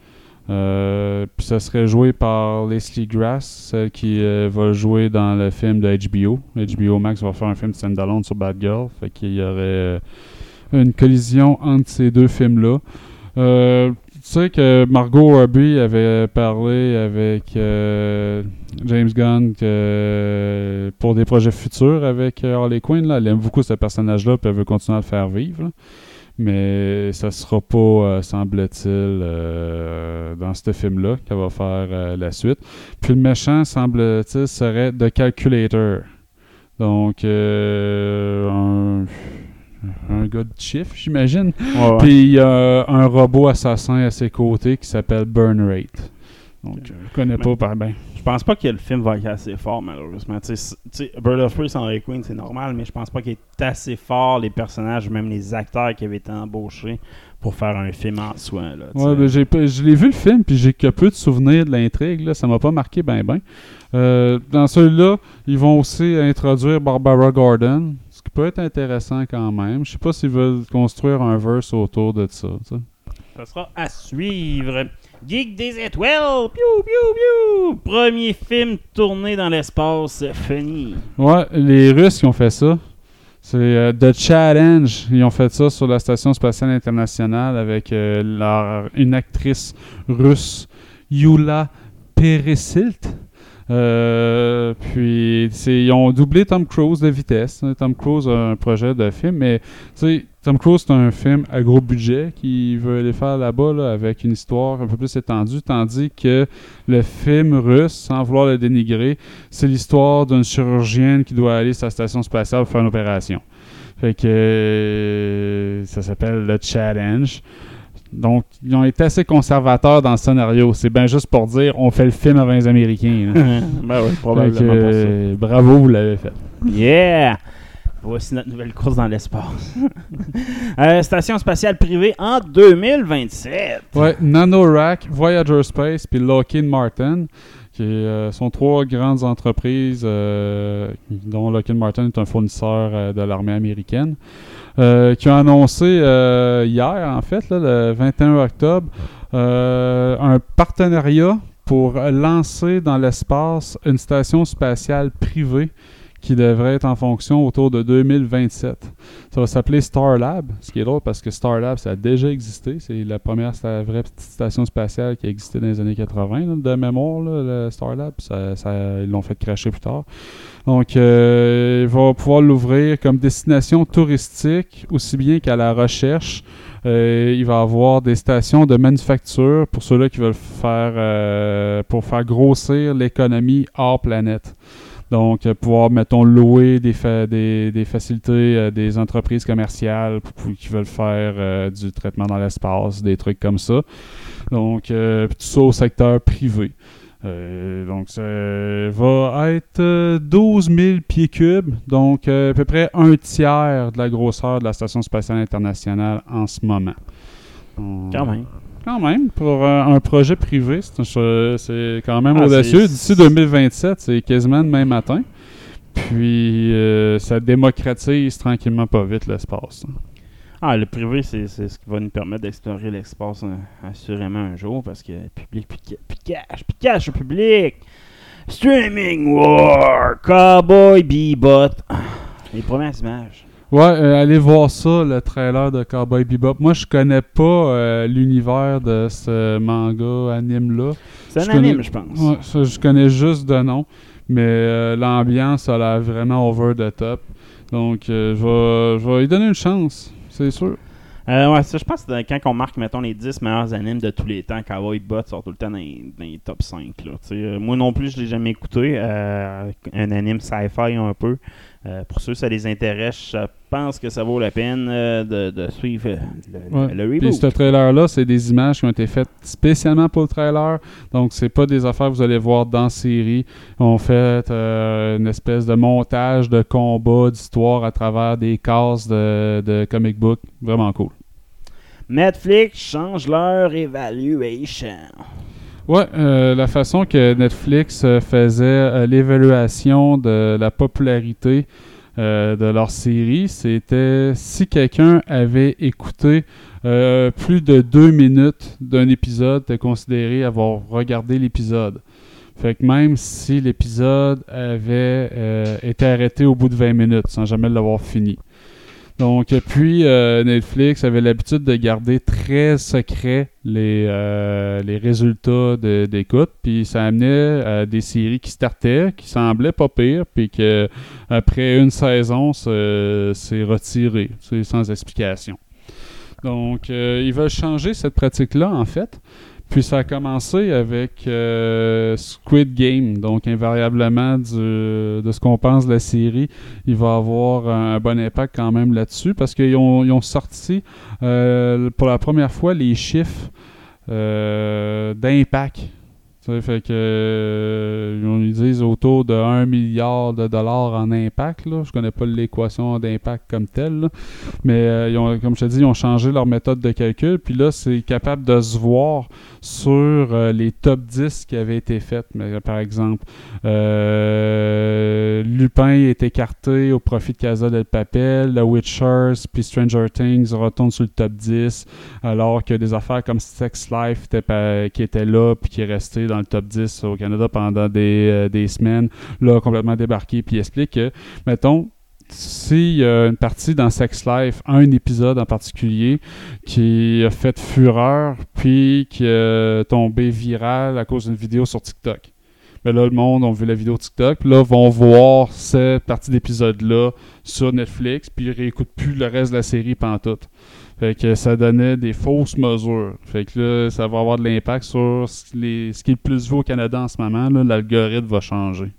Euh, puis ça serait joué par Leslie Grass, celle qui va jouer dans le film de HBO. HBO Max va faire un film standalone sur Bad Girl. Fait qu'il y aurait une collision entre ces deux films-là. Tu sais que Margot Robbie avait parlé avec euh, James Gunn pour des projets futurs avec euh, Harley Quinn. Là. Elle aime beaucoup ce personnage-là puis elle veut continuer à le faire vivre. Mais ça sera pas, euh, semble-t-il, dans ce film-là qu'elle va faire la suite. Puis le méchant, semble-t-il, serait The Calculator. Donc, un, un gars de chiffre, j'imagine. Ouais. Puis il y a un robot assassin à ses côtés qui s'appelle Burn Rate. Donc, je connais pas par ben. Je pense pas que le film va être assez fort, malheureusement. Tu sais, c- tu sais, Bird of Prey sans Quinn, c'est normal, mais je pense pas qu'il est assez fort, les personnages, même les acteurs qui avaient été embauchés pour faire un film en soi. Là, Ouais, ben, j'ai je l'ai vu le film, puis j'ai que peu de souvenirs de l'intrigue. Là, ça m'a pas marqué ben ben. Euh, dans celui-là, ils vont aussi introduire Barbara Gordon, qui peut être intéressant quand même. Je sais pas s'ils veulent construire un verse autour de ça. Ça sera à suivre. Geek des étoiles, piou, piou, piou. Premier film tourné dans l'espace, fini. Ouais, les Russes qui ont fait ça. C'est euh, The Challenge. Ils ont fait ça sur la Station spatiale internationale avec euh, leur- une actrice russe, Yula Peresilt. Euh, puis ils ont doublé Tom Cruise de vitesse. Tom Cruise a un projet de film, mais Tom Cruise c'est un film à gros budget qui veut aller faire là-bas là, avec une histoire un peu plus étendue, tandis que le film russe, sans vouloir le dénigrer, c'est l'histoire d'une chirurgienne qui doit aller sur la station spatiale pour faire une opération. Fait que ça s'appelle le challenge. Donc, ils ont été assez conservateurs dans le scénario. C'est bien juste pour dire on fait le film avant les Américains. ben oui, probablement euh, bravo, vous l'avez fait. Yeah! Voici notre nouvelle course dans l'espace. Euh, station spatiale privée en 2027. Ouais, NanoRack, Voyager Space, puis Lockheed Martin, qui euh, sont trois grandes entreprises euh, dont Lockheed Martin est un fournisseur de l'armée américaine, euh, qui ont annoncé euh, hier, en fait, le 21 octobre, euh, un partenariat pour lancer dans l'espace une station spatiale privée qui devrait être en fonction autour de 2027. Ça va s'appeler Starlab, ce qui est drôle parce que Starlab, ça a déjà existé. C'est la première sta- vraie petite station spatiale qui a existé dans les années 80, là, de mémoire, le Starlab. Ça- ils l'ont fait cracher plus tard. Donc, euh, il va pouvoir l'ouvrir comme destination touristique, aussi bien qu'à la recherche. Euh, il va avoir des stations de manufacture pour ceux-là qui veulent faire, euh, pour faire grossir l'économie hors planète. Donc, euh, pouvoir, mettons, louer des, fa- des, facilités, euh, des entreprises commerciales qui veulent faire euh, du traitement dans l'espace, des trucs comme ça. Donc, tout ça au secteur privé. Donc, ça va être euh, 12 000 pieds cubes, donc à peu près un tiers de la grosseur de la Station spatiale internationale en ce moment. Quand même. Quand même, pour euh, un projet privé, c'est quand même Ah, audacieux. D'ici 2027, c'est quasiment demain matin. Puis, euh, ça démocratise tranquillement pas vite l'espace. hein. Ah, le privé, c'est ce qui va nous permettre d'explorer l'espace hein, assurément un jour parce que public, puis ca- puis cash, puis cash au public. Streaming War, Cowboy Bebop. Ah, Les premières images. Ouais, euh, allez voir ça, le trailer de Cowboy Bebop. Moi, je connais pas euh, l'univers de ce manga anime-là. C'est un anime, je pense. Ouais, ça, je connais juste de nom. Mais euh, l'ambiance a l'air vraiment over the top. Donc, je vais- je vais lui donner une chance, c'est sûr. Ouais, ça, je pense que quand on marque, mettons, les 10 meilleurs animes de tous les temps, Cowboy Bebop sort tout le temps dans les, dans les top 5. Là, Tu sais, euh, moi non plus, je l'ai jamais écouté. Un anime sci-fi un peu. Euh, pour ceux que ça les intéresse, je pense que ça vaut la peine euh, de, de suivre euh, le, Ouais. le Puis ce trailer-là, c'est des images qui ont été faites spécialement pour le trailer. Donc, c'est pas des affaires que vous allez voir dans la série. On fait euh, une espèce de montage de combat, d'histoire à travers des cases de, de comic book. Vraiment cool. Netflix change leur évaluation. Ouais, euh, la façon que Netflix euh, faisait euh, l'évaluation de la popularité euh, de leur série, c'était si quelqu'un avait écouté plus de deux minutes d'un épisode, était considéré avoir regardé l'épisode. Fait que même si l'épisode avait été arrêté au bout de 20 minutes, sans jamais l'avoir fini. Donc, puis euh, Netflix avait l'habitude de garder très secret les, euh, les résultats d'écoute, puis ça amenait à des séries qui startaient, qui semblaient pas pires, puis que après une saison, c'est c'est retiré, c'est sans explication. Donc, euh, ils veulent changer cette pratique-là, en fait. Puis ça a commencé avec euh, Squid Game, donc invariablement de ce qu'on pense de la série, il va avoir un bon impact quand même là-dessus parce qu'ils ont, ils ont sorti euh, pour la première fois les chiffres euh, d'impact. Fait que euh, ils ils disent autour de 1 milliard de dollars en impact. Là. Je connais pas l'équation d'impact comme telle. Mais euh, ils ont, comme je te dis, ils ont changé leur méthode de calcul. Puis là, c'est capable de se voir sur euh, les top 10 qui avaient été faites. Mais, par exemple, euh, Lupin est écarté au profit de Casa del Papel. The Witchers puis Stranger Things retournent sur le top 10. Alors que des affaires comme Sex Life qui étaient là puis qui est resté dans le top 10 au Canada pendant des, euh, des semaines, là, complètement débarqué. Puis explique que, mettons, s'il y a une partie dans Sex Life, un épisode en particulier, qui a fait fureur, puis qui est tombé viral à cause d'une vidéo sur TikTok. Mais là, le monde a vu la vidéo TikTok, là, vont voir cette partie d'épisode-là sur Netflix, puis ils réécoutent plus le reste de la série pantoute. Fait que ça donnait des fausses mesures. Fait que là, ça va avoir de l'impact sur ce, les- ce qui est le plus vu au Canada en ce moment. L'algorithme va changer.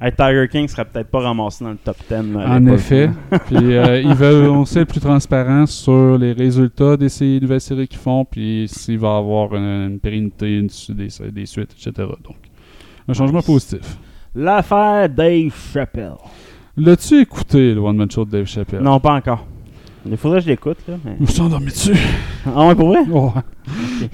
Hey, Tiger King serait peut-être pas ramassé dans le top 10. là, à En effet. puis euh, ils veulent aussi être plus transparents sur les résultats des sé- nouvelles séries qu'ils font, puis s'il va y avoir une, une pérennité, une des, des suites, etc. Donc, un changement positif. L'affaire Dave Chappelle. L'as-tu écouté, le One Man Show de Dave Chappelle? Non, pas encore. Il faudrait que je l'écoute. là. mais- Je me suis endormi dessus. Ah ouais, pour vrai? Ouais.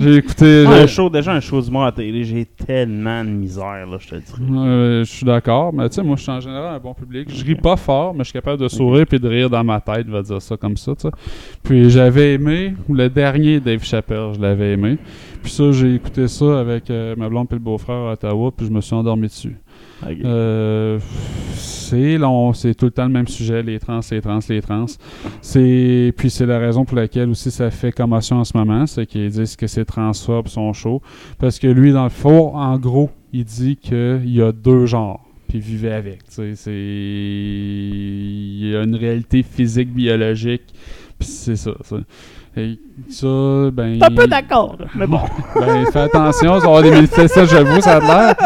J'ai écouté. Ah, le- un show, déjà un show d'humour à télé, j'ai tellement de misère, là, je te dis. Euh, je suis d'accord, mais tu sais, moi, je suis en général un bon public. Je ris pas fort, mais je suis capable de sourire puis de rire dans ma tête, vais dire ça comme ça, tu sais. Puis j'avais aimé, le dernier Dave Chappelle, je l'avais aimé. Puis ça, j'ai écouté ça avec euh, ma blonde puis le beau-frère à Ottawa, puis je me suis endormi dessus. Euh, c'est tout le temps le même sujet, les trans, les trans, les trans. Puis c'est la raison pour laquelle aussi ça fait commotion en ce moment, c'est qu'ils disent que c'est transphobe son show, parce que lui dans le fond, en gros, il dit qu'il y a deux genres, puis vivait avec. C'est il y a une réalité physique biologique, puis c'est ça. Et ça, ben. T'es un peu d'accord, mais bon. ben, fais attention, ça va avoir des manifestations, j'avoue, ça a l'air.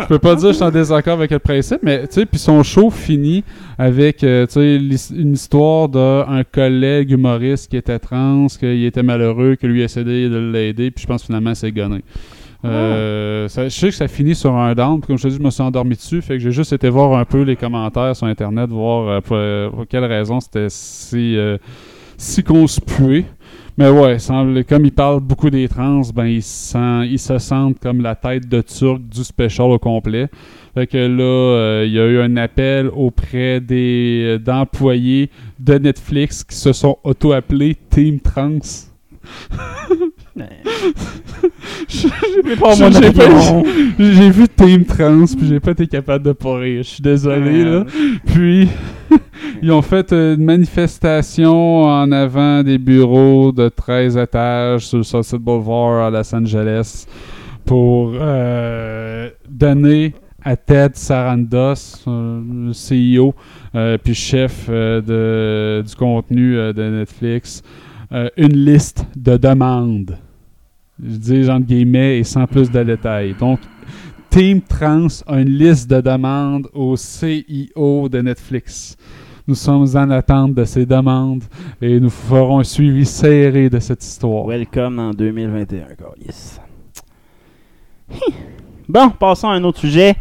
Je peux pas dire que je suis en désaccord avec le principe, mais tu sais, puis son show finit avec, euh, tu sais, l'his- une histoire d'un collègue humoriste qui était trans, qu'il était malheureux, que lui a essayé de l'aider, puis je pense finalement c'est gonné. Euh, ça- je sais que ça finit sur un down, puis comme je te dis, je me suis endormi dessus, fait que j'ai juste été voir un peu les commentaires sur Internet, voir euh, pour, euh, pour quelle raison c'était si, si conspué. Mais ouais, semble, comme il parle beaucoup des trans, ben ils, sent- ils se sentent comme la tête de turc du special au complet. Fait que là, euh, il y a eu un appel auprès des d'employés de Netflix qui se sont auto-appelés Team Trans. J'ai vu Team Trans, puis j'ai pas été capable de pas rire. Je suis désolé, là. Puis, ils ont fait une manifestation en avant des bureaux de 13 étages sur le Sunset Boulevard à Los Angeles pour euh, donner à Ted Sarandos, euh, le CEO, euh, puis chef euh, de, du contenu de Netflix, une liste de demandes. Je dis entre guillemets et sans plus de détails. Donc, Team Trans a une liste de demandes au CIO de Netflix. Nous sommes en attente de ces demandes et nous ferons un suivi serré de cette histoire. Welcome en 2021, yes. Bon, passons à un autre sujet.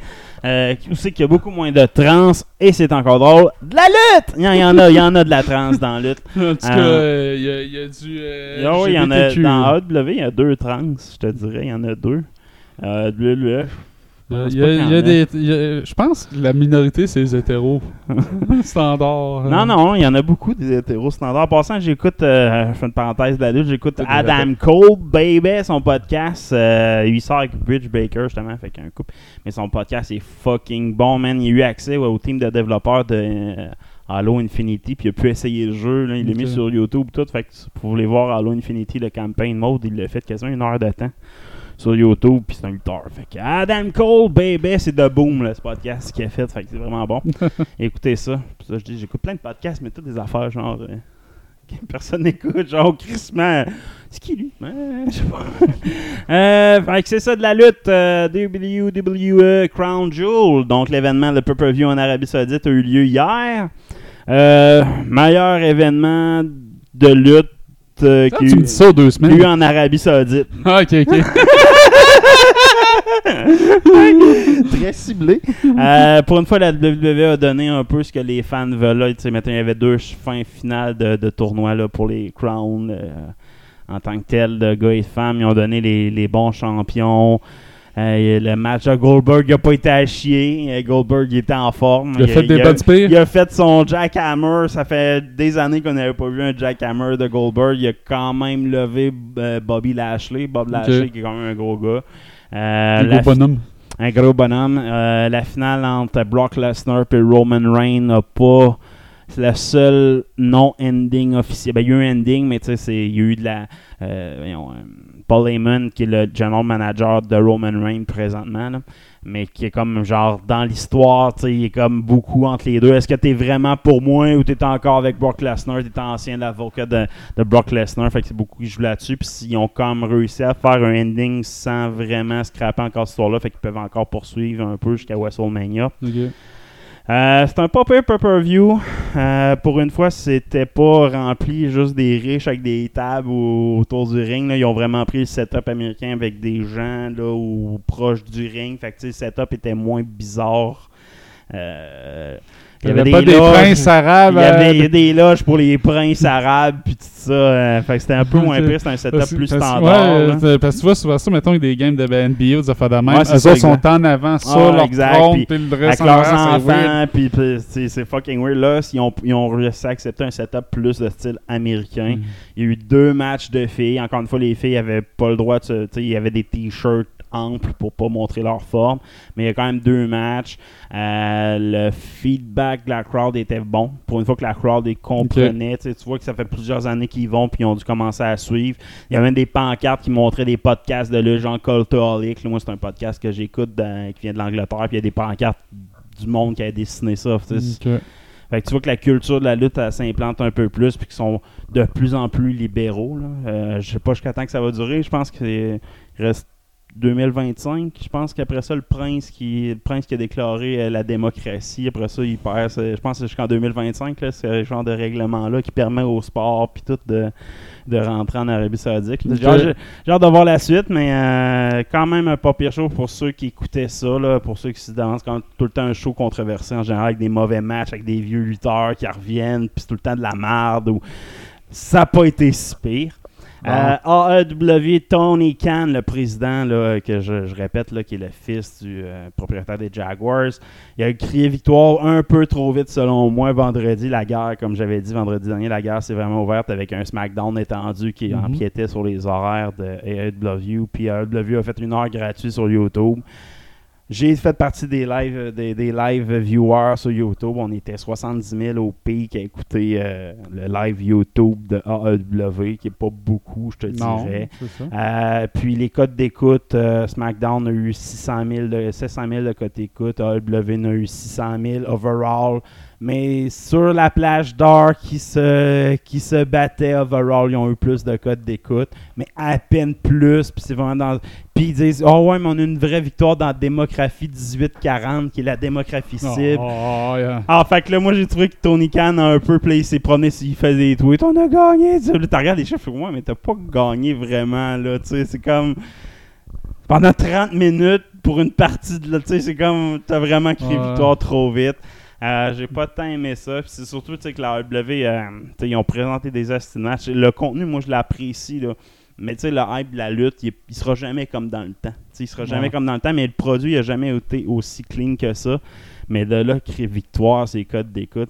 Euh, où c'est qu'il y a beaucoup moins de trans et c'est encore drôle. De la lutte! Il y, en- a, il y en a de la trans dans la lutte. En tout cas, Ah. euh, il y, a- y a du. euh, il y en a dans. AEW, il y a deux trans, je te dirais, il y en a deux. Euh, je pense Il y a- y des, je pense que la minorité, c'est les hétéros. Standard. euh. Non, non, il y en a beaucoup des hétéros standards. En passant, j'écoute, euh, je fais une parenthèse de la lutte, j'écoute Adam Cole, baby, son podcast. euh, il sort avec Bridge Baker, justement, fait qu'un couple. Mais son podcast est fucking bon, man. Il a eu accès au team de développeurs de euh, Halo Infinity, puis il a pu essayer le jeu. Là. Il l'a mis sur YouTube, tout. Fait que vous voulez voir Halo Infinity, le campaign mode, il l'a fait quasiment une heure de temps sur YouTube, puis c'est un lutteur. Fait que Adam Cole, baby, c'est de boom, là, ce podcast qu'il a fait. Fait que c'est vraiment bon. Écoutez ça. Ça, je dis, j'écoute plein de podcasts, mais toutes des affaires genre. euh, que personne n'écoute, genre crissement. C'est qui lui? Ouais, Je sais pas. euh, fait que c'est ça de la lutte. euh, WWE Crown Jewel. Donc l'événement, le pay-per-view en Arabie Saoudite a eu lieu hier. Euh, meilleur événement de lutte euh, y tu me dis ça aux deux a semaines. eu en Arabie Saoudite. Ah, ok, ok. Très ciblé. Euh, pour une fois, la WWE a donné un peu ce que les fans veulent. Là. Maintenant, il y avait deux fins finales de, de tournois là, pour les Crowns. euh, en tant que tel, de gars et de femmes, ils ont donné les, les bons champions. Euh, le match de Goldberg n'a pas été à chier. Goldberg était en forme. Il a fait des il spires. il a fait son jackhammer. Ça fait des années qu'on n'avait pas vu un jackhammer de Goldberg. Il a quand même levé euh, Bobby Lashley. Bob Lashley, qui est quand même un gros gars. Euh, Un la gros bonhomme. un gros bonhomme. Euh, la finale entre Brock Lesnar et Roman Reigns n'a pas. C'est le seul non-ending officiel. Ben, il y a eu un ending, mais tu sais, il y a eu de la. voyons, euh, Paul Heyman, qui est le general manager de Roman Reigns présentement, mais qui est comme genre dans l'histoire, il est comme beaucoup entre les deux. Est-ce que t'es vraiment pour moi ou t'es encore avec Brock Lesnar? T'es ancien avocat de, Brock Lesnar, fait que c'est beaucoup qui jouent là-dessus. Puis ils ont comme réussi à faire un ending sans vraiment scraper encore cette histoire-là, fait qu'ils peuvent encore poursuivre un peu jusqu'à WrestleMania. Euh, c'est un pas pay-per-view. Euh, pour une fois, c'était pas rempli juste des riches avec des tables au- autour du ring. là. Ils ont vraiment pris le setup américain avec des gens là, proches du ring. Fait que le setup était moins bizarre. Euh, Il y avait pas des loges. princes arabes. Il y avait euh, des loges pour les princes arabes puis tout ça. euh, fait que c'était un peu moins pire. C'était un setup Parce- plus parce- standard. ouais, parce que tu vois, souvent ça, mettons, avec des games de NBA ou des affaires de même. Eux autres sont en avant sur Ah, leur exact, trône, puis puis le avec reste en leurs enfants, puis puis c'est fucking weird. Là, ils ont, ils ont réussi à accepter un setup plus de style américain. Mm. Il y a eu deux matchs de filles. Encore une fois, les filles avaient pas le droit de Il y avait des t-shirts amples pour pas montrer leur forme. Mais il y a quand même deux matchs. Euh, le feedback de la crowd était bon. Pour une fois que la crowd les comprenait. Tu vois que ça fait plusieurs années qu'ils vont puis ils ont dû commencer à suivre. Il y avait même des pancartes qui montraient des podcasts de le Cultaholic. Là, Moi, c'est un podcast que j'écoute qui vient de l'Angleterre. Puis il y a des pancartes du monde qui a dessiné ça. Fait que tu vois que la culture de la lutte s'implante un peu plus puis qu'ils sont de plus en plus libéraux. Là. Euh, je sais pas jusqu'à temps que ça va durer. Je pense qu'il reste 2025. Je pense qu'après ça, le prince qui le prince qui a déclaré euh, la démocratie, après ça, il perd. Je pense que c'est jusqu'en 2025. là, C'est ce genre de règlement-là qui permet au sport puis tout de, de rentrer en Arabie Saoudite. J'ai hâte- de voir la suite, mais euh, quand même un pas pire show pour ceux qui écoutaient ça, là, pour ceux qui se demandent quand tout le temps un show controversé en général avec des mauvais matchs, avec des vieux lutteurs qui reviennent, puis c'est tout le temps de la merde. Ou... Ça n'a pas été si pire. Euh, AEW, Tony Khan, le président, là, que je, je répète, là, qui est le fils du euh, propriétaire des Jaguars, il a crié victoire un peu trop vite selon moi vendredi. La guerre, comme j'avais dit vendredi dernier, la guerre s'est vraiment ouverte avec un SmackDown étendu qui Mhm. empiétait sur les horaires de AEW. Puis AEW a fait une heure gratuite sur YouTube. J'ai fait partie des live, euh, des, des live viewers sur YouTube. On était 70 000 au pic à écouter euh, le live YouTube de AEW, qui est pas beaucoup, je te Non, dirais. ça. Euh, puis les codes d'écoute, euh, SmackDown a eu 600 000 de, 700 000 de codes d'écoute, AEW en a eu 600 000 overall. Mais sur la plage d'or qui se, qui se battait overall, ils ont eu plus de codes d'écoute, mais à peine plus. Puis c'est vraiment dans. Puis ils disent Oh ouais, mais on a une vraie victoire dans la démographie 18-40, qui est la démographie cible. Oh, yeah. Ah, fait que là, moi, j'ai trouvé que Tony Khan a un peu play, il s'est promené, il fait des tweets, on a gagné. tu regardes les chiffres, ouais, mais t'as pas gagné vraiment, là, tu sais, c'est comme. Pendant 30 minutes pour une partie de là, tu sais, c'est comme. T'as vraiment crié Ouais. victoire trop vite. Euh, j'ai pas tant aimé ça. Puis c'est surtout, tu sais, que la AEW, euh, ils ont présenté des asti de matchs. Le contenu, moi, je l'apprécie, là. Mais tu sais, le hype de la lutte, il, il sera jamais comme dans le temps. Tu sais, il sera jamais Ouais. comme dans le temps, mais le produit n'a jamais été aussi clean que ça. Mais de là, crier victoire, c'est codes d'écoute.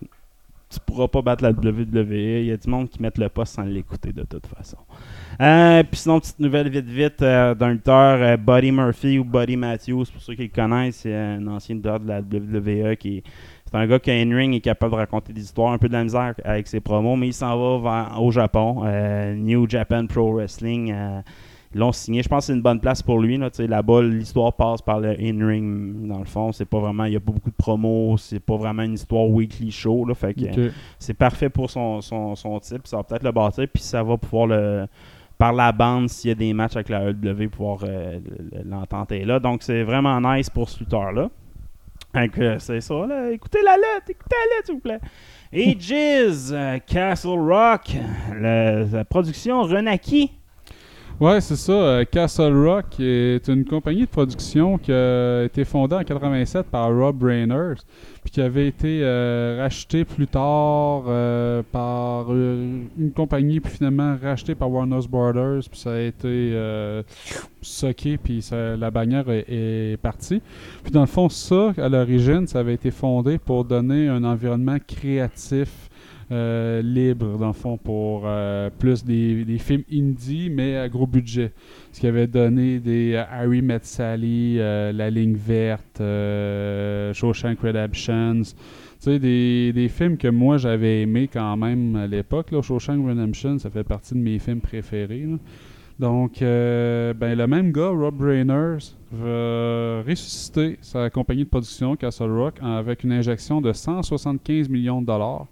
Tu pourras pas battre la WWE. Il y a du monde qui met le poste sans l'écouter de toute façon. Euh, Puis sinon, petite nouvelle vite vite euh, d'un lutteur, euh, Buddy Murphy ou Buddy Matthews, pour ceux qui le connaissent, c'est un ancien lutteur de la WWE qui c'est un gars qui a une ring est capable de raconter des histoires, un peu de la misère avec ses promos, mais il s'en va vers- au Japon. euh, New Japan Pro Wrestling. euh, ils l'ont signé. Je pense que c'est une bonne place pour lui. Là, Là-bas, l'histoire passe par le in-ring. Dans le fond, c'est pas vraiment. Il n'y a pas beaucoup de promos. C'est pas vraiment une histoire weekly show. Là, fait que, Ok. c'est parfait pour son, son, son type. Ça va peut-être le bâtir. Puis ça va pouvoir le. Par la bande, s'il y a des matchs avec la EW, pouvoir euh, le- l'entente est là. Donc c'est vraiment nice pour ce lutteur-là. Euh, c'est ça, là. Écoutez la lutte, écoutez la lutte, s'il vous plaît. Et Jizz, euh, Castle Rock, la production Renaki. Ouais, c'est ça. euh, Castle Rock est une compagnie de production qui a été fondée en 87 par Rob Rainers, puis qui avait été euh, rachetée plus tard euh, par une compagnie, puis finalement rachetée par Warner Brothers, puis ça a été euh, socké, puis ça- la bannière est, est partie. Puis dans le fond, ça, à l'origine, ça avait été fondé pour donner un environnement créatif euh, libre, dans le fond, pour euh, plus des, films indie, mais à gros budget. Ce qui avait donné des euh, Harry Met Sally, La Ligne Verte, Shawshank Redemptions. Tu sais, des, des films que moi j'avais aimé quand même à l'époque. Shawshank Redemption, ça fait partie de mes films préférés. Donc, ben, le même gars, Rob Rainers, va ressusciter sa compagnie de production, Castle Rock, avec une injection de 175 millions de dollars.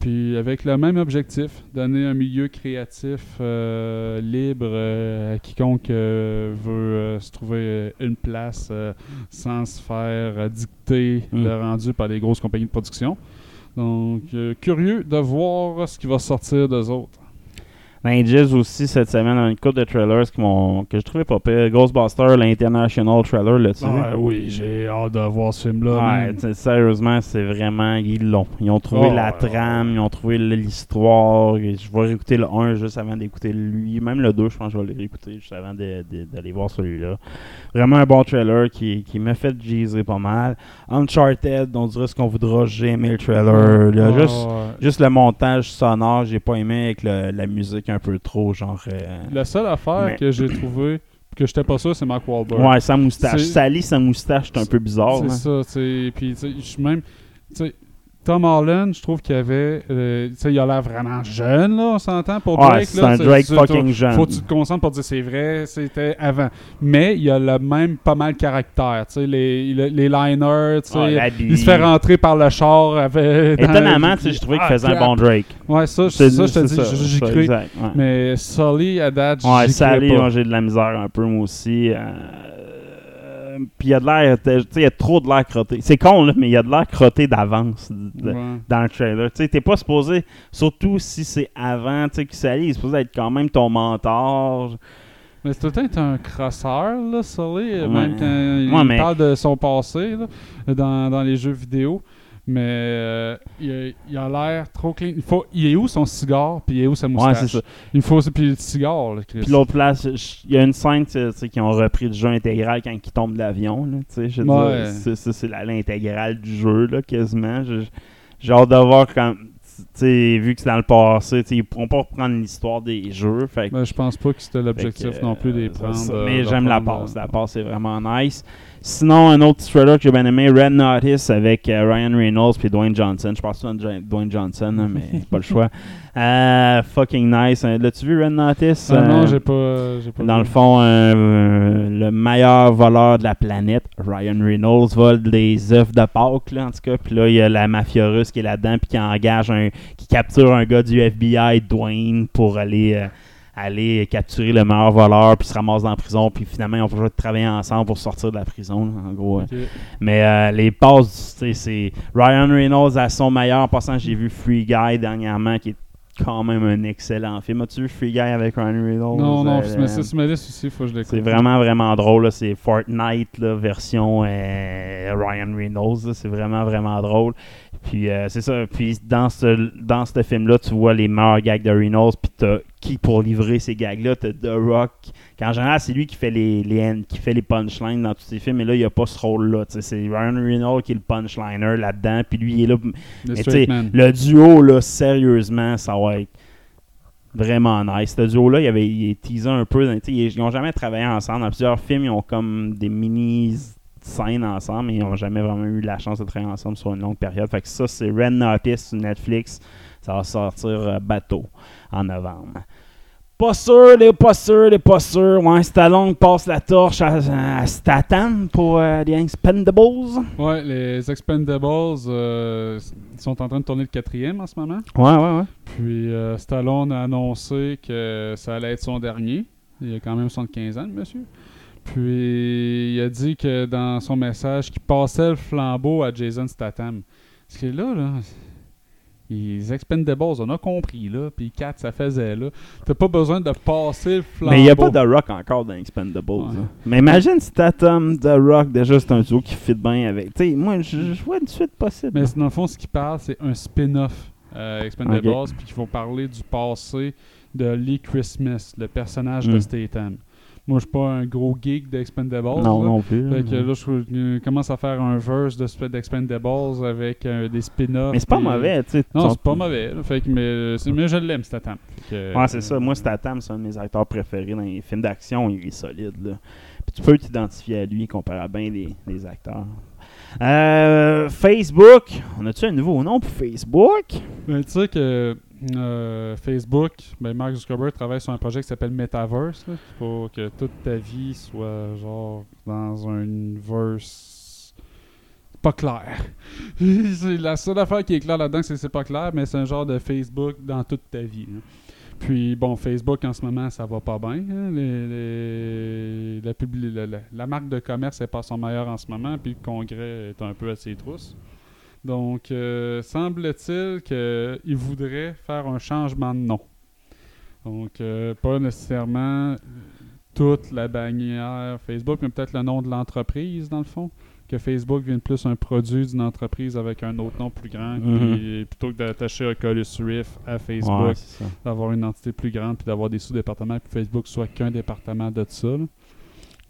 Puis avec le même objectif, donner un milieu créatif euh, libre euh, à quiconque euh, veut se trouver une place sans se faire dicter Mm. le rendu par les grosses compagnies de production. Donc, curieux de voir ce qui va sortir d'eux autres. Ben, Jizz aussi, cette semaine, une coupe de trailers qui que je trouvais pas pire. Ghostbusters, l'International Trailer, là-dessus. Ah, oui, j'ai hâte de voir ce film-là. Ouais, sérieusement, c'est vraiment. Ils l'ont. Ils ont trouvé Oh, la ouais, trame, ils ont trouvé l'histoire. Je vais réécouter le 1 juste avant d'écouter lui. Même le 2, je pense que je vais le réécouter juste avant d'aller voir celui-là. Vraiment un bon trailer qui, qui m'a fait jeezer pas mal. Uncharted, on dirait ce qu'on voudra. J'ai aimé le trailer. là. Juste, ouais. juste le montage sonore, j'ai pas aimé avec le- la musique un peu trop, genre. euh, La seule affaire Mais- que j'ai trouvé que j'étais pas sûr, c'est Mark Wahlberg. Ouais, sa moustache. Sally, sa moustache, c'est un peu bizarre. C'est hein. ça, tu sais. Puis, tu sais, je suis même. tu sais, Tom Holland, je trouve qu'il avait. euh, tu sais, il a l'air vraiment jeune, là, on s'entend pour Ouais, Drake. c'est là, un Drake fucking jeune. Faut que tu te concentres pour dire c'est vrai, c'était avant. Mais il a le même pas mal caractère, tu sais, les, les, les liners, tu sais. Ouais, l'habit. il se fait rentrer par le char avec. Étonnamment, tu sais, je trouvais qu'il Ah, faisait un bon Drake. Ouais, ça, C'est ça, je te c'est dis, j'y cru. exact, ouais. Mais Sully, à date, Ouais, j'y moi, pas. j'ai de la misère un peu, moi aussi. Euh, Puis il y a de l'air, tu sais, il y a trop de l'air crotté. C'est con, là, mais il y a de l'air crotté d'avance Ouais. dans le trailer. Tu sais, t'es pas supposé, surtout si c'est avant, tu sais, que Sally il est supposé être quand même ton mentor. Mais c'est peut-être un crosseur, là, Sully, Ouais. même quand il Ouais, mais- parle de son passé là, dans, dans les jeux vidéo. Mais euh, il, a, il a l'air trop clean. Il, faut, il est où son cigare, puis il est où sa Ouais, moustache? c'est ça. Il faut puis le cigare, là, Chris. Puis l'autre place, il y a une scène tu sais, qui ont repris du jeu intégral quand ils tombent de l'avion. là, tu sais, je veux Ouais. dire, c'est- c'est l'intégrale du jeu, là, quasiment. J'ai hâte de voir quand. vu que c'est dans le passé, ils pourront pas reprendre l'histoire des jeux. Fait Ben, je pense pas que c'était l'objectif non plus de les euh, prendre. euh, Mais j'aime la passe. La passe est vraiment nice. Sinon, un autre petit trailer que j'ai bien aimé, Red Notice avec euh, Ryan Reynolds puis Dwayne Johnson. Je pense que c'est Dwayne Johnson, hein, mais pas le choix. Euh, fucking nice. Euh, L'as-tu vu, Red Notice? Ah non, Euh, j'ai pas, pas dans vu. le fond, le meilleur voleur de la planète, Ryan Reynolds, vole des œufs de Pâques, là, en tout cas. Puis là, il y a la mafia russe qui est là-dedans, puis qui engage un. qui capture un gars du FBI, Dwayne, pour aller. Aller capturer le meilleur voleur, puis se ramassent dans la prison, puis finalement, ils ont besoin de travailler ensemble pour sortir de la prison, là, en gros. Ok. Mais euh, les passes, c'est Ryan Reynolds à son meilleur. En passant, j'ai vu Free Guy dernièrement, qui est quand même un excellent film. As-tu vu Free Guy avec Ryan Reynolds? Non, non, Euh, mais c'est sur ma liste aussi, faut que je l'écoute. c'est vraiment, vraiment drôle. C'est Fortnite, là, version euh, Ryan Reynolds. C'est vraiment, vraiment drôle. Puis euh, c'est ça. Puis dans ce, dans ce film-là, tu vois les meilleurs gags de Reynolds. Puis t'as qui pour livrer ces gags-là? T'as The Rock. Qu'en général, c'est lui qui fait les, les, qui fait les punchlines dans tous ses films. Mais là, il n'y a pas ce rôle-là. C'est Ryan Reynolds qui est le punchliner là-dedans. Puis lui, il est là. Le le duo, là, sérieusement, ça va être vraiment nice. Ce duo-là, il avait il est teasé un peu. Ils ils ont jamais travaillé ensemble. Dans plusieurs films, ils ont comme des mini scènes ensemble, mais ils n'ont jamais vraiment eu la chance de travailler ensemble sur une longue période. Fait que ça, c'est Red Notice sur Netflix. Ça va sortir euh, bateau en novembre. Pas sûr, les pas sûr, les pas sûr. Ouais, Stallone passe la torche à, à Statham pour euh, les Expendables. Ouais, les Expendables euh, sont en train de tourner le quatrième en ce moment. Ouais, ouais, ouais. Puis euh, Stallone a annoncé que ça allait être son dernier. Il a quand même 75 ans, le monsieur. Puis il a dit que dans son message qu'il passait le flambeau à Jason Statham. Parce que là, là, les Expendables, on a compris, là. Puis 4, ça faisait, là. T'as pas besoin de passer le flambeau. Mais il n'y a pas de Rock encore dans Expendables. Ouais. hein. Mais imagine si Tatum, The Rock, déjà c'est un duo qui fit bien avec. Tu sais, moi, je je vois une suite possible. Mais dans le fond, ce qu'il parle, c'est un spin-off euh, Expendables, Ok. puis qu'il faut parler du passé de Lee Christmas, le personnage de Mm. Statham. Moi, je suis pas un gros geek d'Expendables. non, là. non plus. Fait que là, je commence à faire un verse de d'Expendables avec euh, des spin-offs. Mais c'est pas puis- mauvais, tu sais. Non, c'est pas mauvais. là. Fait que, mais, euh, c'est- mais je l'aime, Statham. Que, Ouais, c'est ça. Moi, Statham, c'est un de mes acteurs préférés dans les films d'action. Il est solide, là. Puis tu peux t'identifier à lui comparé à bien les, les acteurs. Euh, Facebook. On a-tu un nouveau nom pour Facebook? Ben, tu sais que euh, Facebook, ben Mark Zuckerberg travaille sur un projet qui s'appelle Metaverse, pour que toute ta vie soit genre dans un verse pas clair. la seule affaire qui est claire là-dedans, c'est que c'est pas clair, mais c'est un genre de Facebook dans toute ta vie. Puis bon, Facebook en ce moment, ça va pas bien. hein. La, marque de commerce est pas son meilleur en ce moment, puis le congrès est un peu à ses trousses. Donc, euh, semble-t-il qu'il voudrait faire un changement de nom. Donc, euh, pas nécessairement toute la bannière Facebook, mais peut-être le nom de l'entreprise, dans le fond. Que Facebook vienne plus un produit d'une entreprise avec un autre nom plus grand, puis plutôt que d'attacher Oculus Rift à Facebook, Ouais, d'avoir une entité plus grande, puis d'avoir des sous-départements, puis Facebook soit qu'un département de ça. là.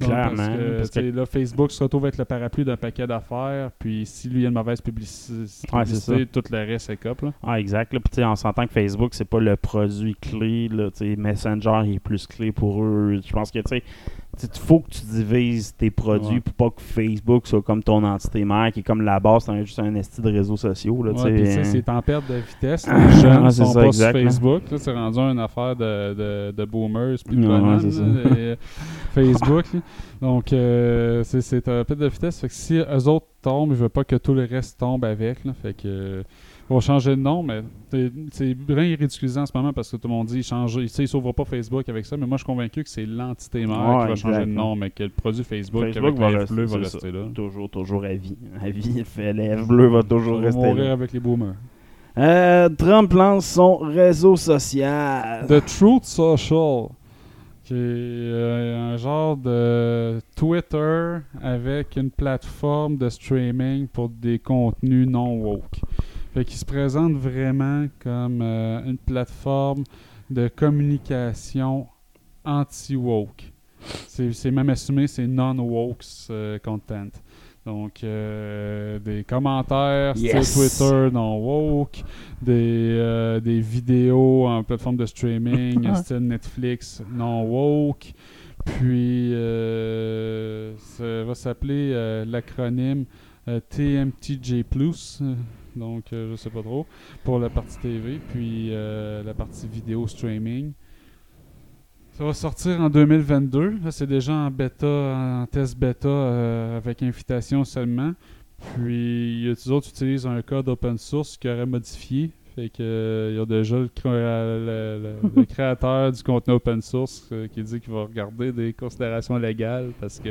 Donc, Clairement, Parce que, parce que- là, Facebook se retrouve avec le parapluie d'un paquet d'affaires, puis si lui a une mauvaise publici- Ouais, c'est publicité, tout le reste est cop. Là. Ah, exact. Là, Puis, tu sais, on s'entend que Facebook, c'est pas le produit clé. Là, Messenger il est plus clé pour eux. Je pense que tu sais, il faut que tu divises tes produits Ouais. pour pas que Facebook soit comme ton entité mère, qui est comme la base, c'est juste un esti de réseaux sociaux. Là, Ouais, hein. c'est en perte de vitesse. Les jeunes c'est sont ça, pas exact, sur. Facebook. Là, c'est rendu une affaire de, de, de boomers puis de Ouais, là, les- Facebook. là. Donc, euh, c'est- en perte de vitesse. Fait que si eux autres tombent, je veux pas que tout le reste tombe avec. Là, fait que euh, vont changer de nom, mais c'est- bien ridiculisant en ce moment parce que tout le monde dit changer. Sais, ils s'ouvrent pas Facebook avec ça, mais moi je suis convaincu que c'est l'entité mère Ouais, qui va changer de nom, mais que le produit Facebook, Facebook avec rester, bleu va rester ça. là. Toujours, toujours à vie. À vie, lèvre bleu va toujours rester mourir là. avec les boomers. Euh, Trump lance son réseau social. The Truth Social, qui est euh, un genre de Twitter avec une plateforme de streaming pour des contenus non woke. Fait qu'il se présente vraiment comme euh, une plateforme de communication anti-woke. C'est même assumé, c'est non-woke euh, content. Donc, euh, des commentaires Yes! style Twitter non woke, des, euh, des vidéos en plateforme de streaming style Netflix non woke. Puis, euh, ça va s'appeler euh, l'acronyme euh, TMTJ+, euh, donc euh, je sais pas trop, pour la partie TV, puis euh, la partie vidéo streaming. Ça va sortir en 2022. Là, c'est déjà en bêta, en test bêta euh, avec invitation seulement. Puis, les autres utilisent un code open source qui aurait modifié. Fait que euh, il y a déjà le, cré- le- le- le créateur du contenu open source euh, qui dit qu'il va regarder des considérations légales parce que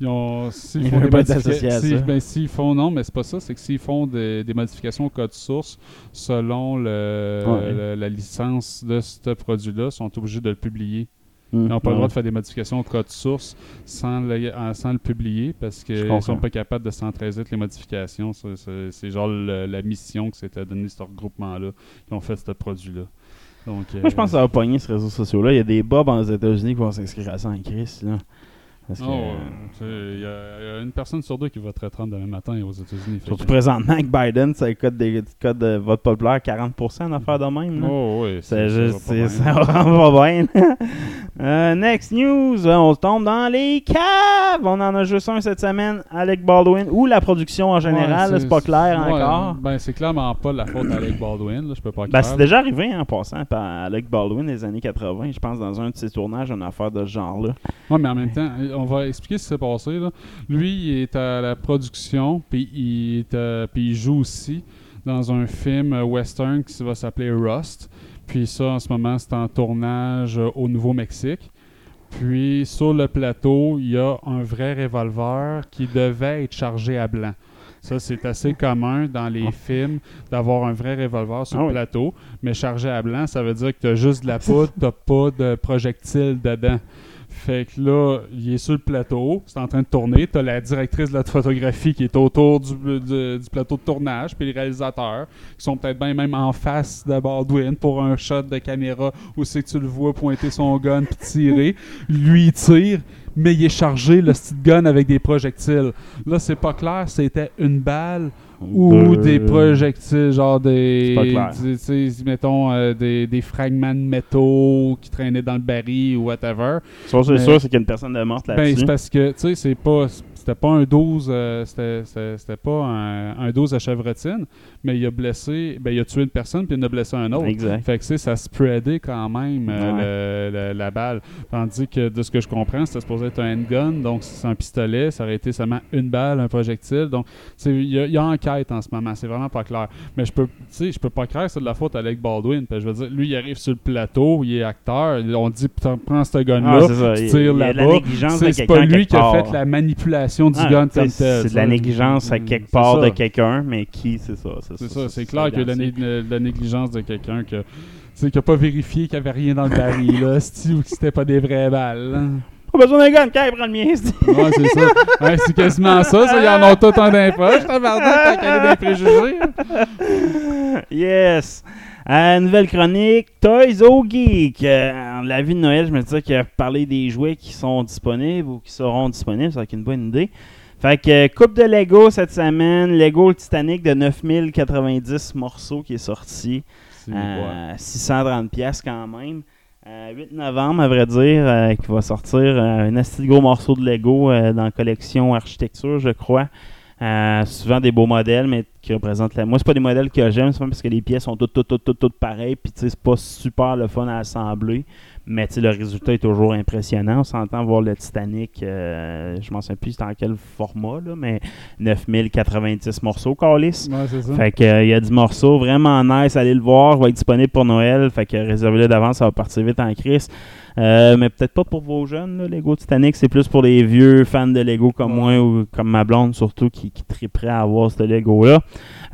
ils ont s'ils Il font des pas être modifica- associé à si- ça. ben, s'ils font non, mais c'est pas ça, c'est que s'ils font des, des modifications au code source selon le, Ouais. la licence de ce produit-là, ils sont obligés de le publier. Hmm. Ils n'ont pas Ouais. le droit de faire des modifications au code source sans le, en- sans le publier parce qu'ils comprends. sont pas capables de centraliser toutes les modifications. C'est genre le- la mission que s'était donnée ce regroupement-là qui ont fait ce produit-là. Moi, je pense que ça va pogner ces réseaux sociaux-là. Il y a des bobs aux États-Unis qui vont s'inscrire à ça en crise. Là. Parce que, Oh, Il y, a- une personne sur deux qui va voterait Trump demain matin aux États-Unis. Surtout que- présentement avec Biden, c'est le code de, code de vote populaire 40% en affaire de même. là. Oh, oui, C'est ça juste, ça va bien. Euh, next news, euh, on tombe dans les caves. On en a juste un cette semaine, Alec Baldwin, ou la production en général, Ouais, c'est pas clair ouais, encore. Ben, c'est clairement pas la faute d'Alec Baldwin. Là, je peux pas Ben, c'est déjà arrivé en passant par Alec Baldwin des années 80, je pense, dans un de ses tournages, une affaire de ce genre-là. Ouais, mais en même temps, on va expliquer ce qui s'est passé. Là. Lui, il est à la production, puis il, est, euh, puis il joue aussi dans un film western qui va s'appeler Rust. Puis ça, en ce moment, c'est en tournage euh, au Nouveau-Mexique. Puis sur le plateau, il y a un vrai revolver qui devait être chargé à blanc. Ça, c'est assez commun dans les films d'avoir un vrai revolver sur Ah le oui. plateau, mais chargé à blanc, ça veut dire que tu as juste de la poudre, tu pas de projectile dedans. Fait que là, il est sur le plateau, c'est en train de tourner. Tu as la directrice de la photographie qui est autour du plateau de tournage, puis les réalisateurs qui sont peut-être bien même en face de Baldwin pour un shot de caméra où c'est que tu le vois pointer son gun puis tirer. Lui, il tire, mais il est chargé, le petit gun, avec des projectiles. Là, c'est pas clair, c'était une balle ou des projectiles, genre des. Mettons, euh, des, des fragments de métaux qui traînaient dans le baril ou whatever. Ça, c'est sûr, c'est qu'il y a une personne de morte Ben, là-dessus. c'est parce que, tu sais, c'est pas. C'était pas un 12, euh, c'était- pas un, un 12 à chevrotine, mais il a blessé, ben il a tué une personne puis il en a blessé un autre. Exact. Fait que, ça spreadait quand même euh, le- le- la balle. Tandis que, de ce que je comprends, c'était supposé être un handgun, donc c'est un pistolet, ça aurait été seulement une balle, un projectile. Donc, il y, a- il y a enquête en ce moment, c'est vraiment pas clair. Mais je peux, tu sais, je peux pas croire que c'est de la faute à Alec Baldwin. Parce que je veux dire, lui, il arrive sur le plateau, il est acteur, on dit, prends ce Ah, gun-là, ça. tu tires là-bas. C'est pas lui qui a part. fait la manipulation du Ah, gun comme tel. C'est de la négligence à quelque C'est part de quelqu'un, mais qui, c'est ça. C'est ça, c'est clair qu'il y a de la, négligence de quelqu'un que, tu sais, qui a pas vérifié qu'il n'y avait rien dans le baril, là, c'ti, ou que c'était pas des vraies balles. là. Pas besoin d'un gun, quand prend le mien. c'est- Ouais, c'est ça. Ouais, c'est quasiment ça, ça. Ils en ont tout en d'impoche, tabarnak, tant qu'elle est des préjugés. yes! Euh, nouvelle chronique, Toys O Geek. Euh, la vie de Noël, je me disais qu'il a parlé des jouets qui sont disponibles ou qui seront disponibles, c'est une bonne idée. Fait que euh, coupe de Lego cette semaine, Lego le Titanic de 9090 morceaux qui est sorti. C'est Euh, 630 pièces quand même. Euh, 8 novembre, à vrai dire, euh, qui va sortir un assez gros morceau de Lego dans la collection architecture, je crois. Euh, souvent des beaux modèles, mais qui représentent la. Moi, c'est pas des modèles que j'aime, c'est parce que les pièces sont toutes, toutes, toutes, toutes, toutes pareilles, puis tu sais, c'est pas super le fun à assembler, mais tu sais, le résultat est toujours impressionnant. On s'entend voir le Titanic, euh, je m'en souviens plus dans quel format, là, mais 9090 morceaux, Carlis. Ouais, c'est ça. Fait que euh, il y a du morceau vraiment nice, allez le voir, il va être disponible pour Noël, fait que réservez-le d'avance, ça va partir vite en crise. Euh, mais peut-être pas pour vos jeunes, là, Lego Titanic, c'est plus pour les vieux fans de Lego comme moi ou comme ma blonde surtout qui, qui triperait à avoir ce Lego-là.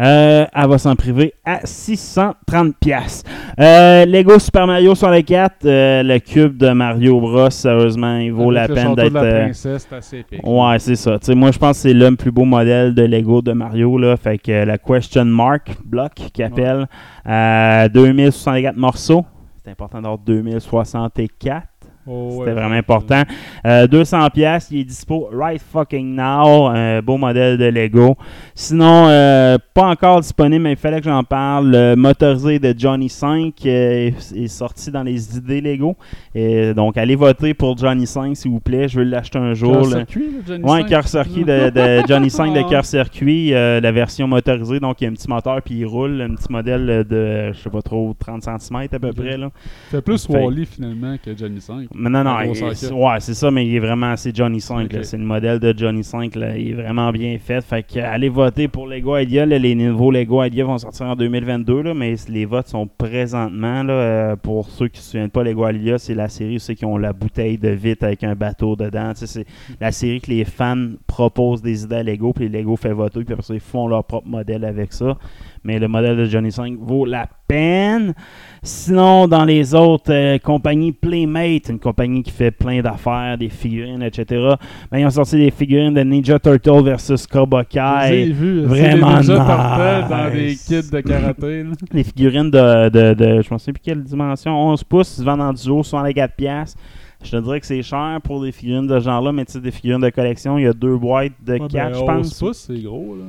Euh, elle va s'en priver à 630 pièces. Lego Super Mario 64, euh, le cube de Mario Bros, sérieusement, il vaut Avec la peine d'être... de la euh, princesse, c'est assez épique. Ouais, c'est ça. Moi, je pense que c'est le plus beau modèle de Lego de Mario. Là. Fait que euh, la question mark block qui appelle euh, 2064 morceaux. C'est important d'avoir 2064. Oh, C'était ouais. vraiment important. Euh, 200 pièces, il est dispo right fucking now. Un beau modèle de Lego. Sinon, euh, pas encore disponible, mais il fallait que j'en parle. Le motorisé de Johnny 5 euh, est sorti dans les idées Lego. Et donc, allez voter pour Johnny 5, s'il vous plaît. Je veux l'acheter un jour. Cœur là. circuit, là, Johnny Ouais, Cinq? cœur circuit de, de Johnny 5 de cœur circuit, euh, la version motorisée, donc il y a un petit moteur puis il roule, un petit modèle de, je sais pas trop, 30 cm à peu près. Là. C'est plus Wally finalement que Johnny 5. Mais non, non, il- ouais, c'est ça, mais il est vraiment, c'est Johnny 5, là. Ok. c'est le modèle de Johnny 5, là. il est vraiment bien fait. Fait que, allez voter pour Lego Idea, là. les nouveaux Lego Idea vont sortir en 2022, là, mais les votes sont présentement, là, euh, pour ceux qui ne se souviennent pas, Lego Idea, c'est la série, ceux qui ont la bouteille de vite avec un bateau dedans, c'est la série que les fans proposent des idées à Lego, puis les Lego fait voter, puis après ça, ils font leur propre modèle avec ça. Mais le modèle de Johnny 5 vaut la peine. Sinon, dans les autres euh, compagnies, Playmate, une compagnie qui fait plein d'affaires, des figurines, etc. Ben, ils ont sorti des figurines de Ninja Turtle versus Cobra Kai. vu. vraiment Ninja Turtles dans des nice. kits de karaté. Les figurines de, de, de je ne sais plus quelle dimension, 11 pouces, se vendent en duo, 64 pièces. Je te dirais que c'est cher pour des figurines de ce genre-là, mais tu sais, des figurines de collection, il y a deux boîtes de Ouais, 4, ben, je 11 pense. pouces, c'est gros. Là.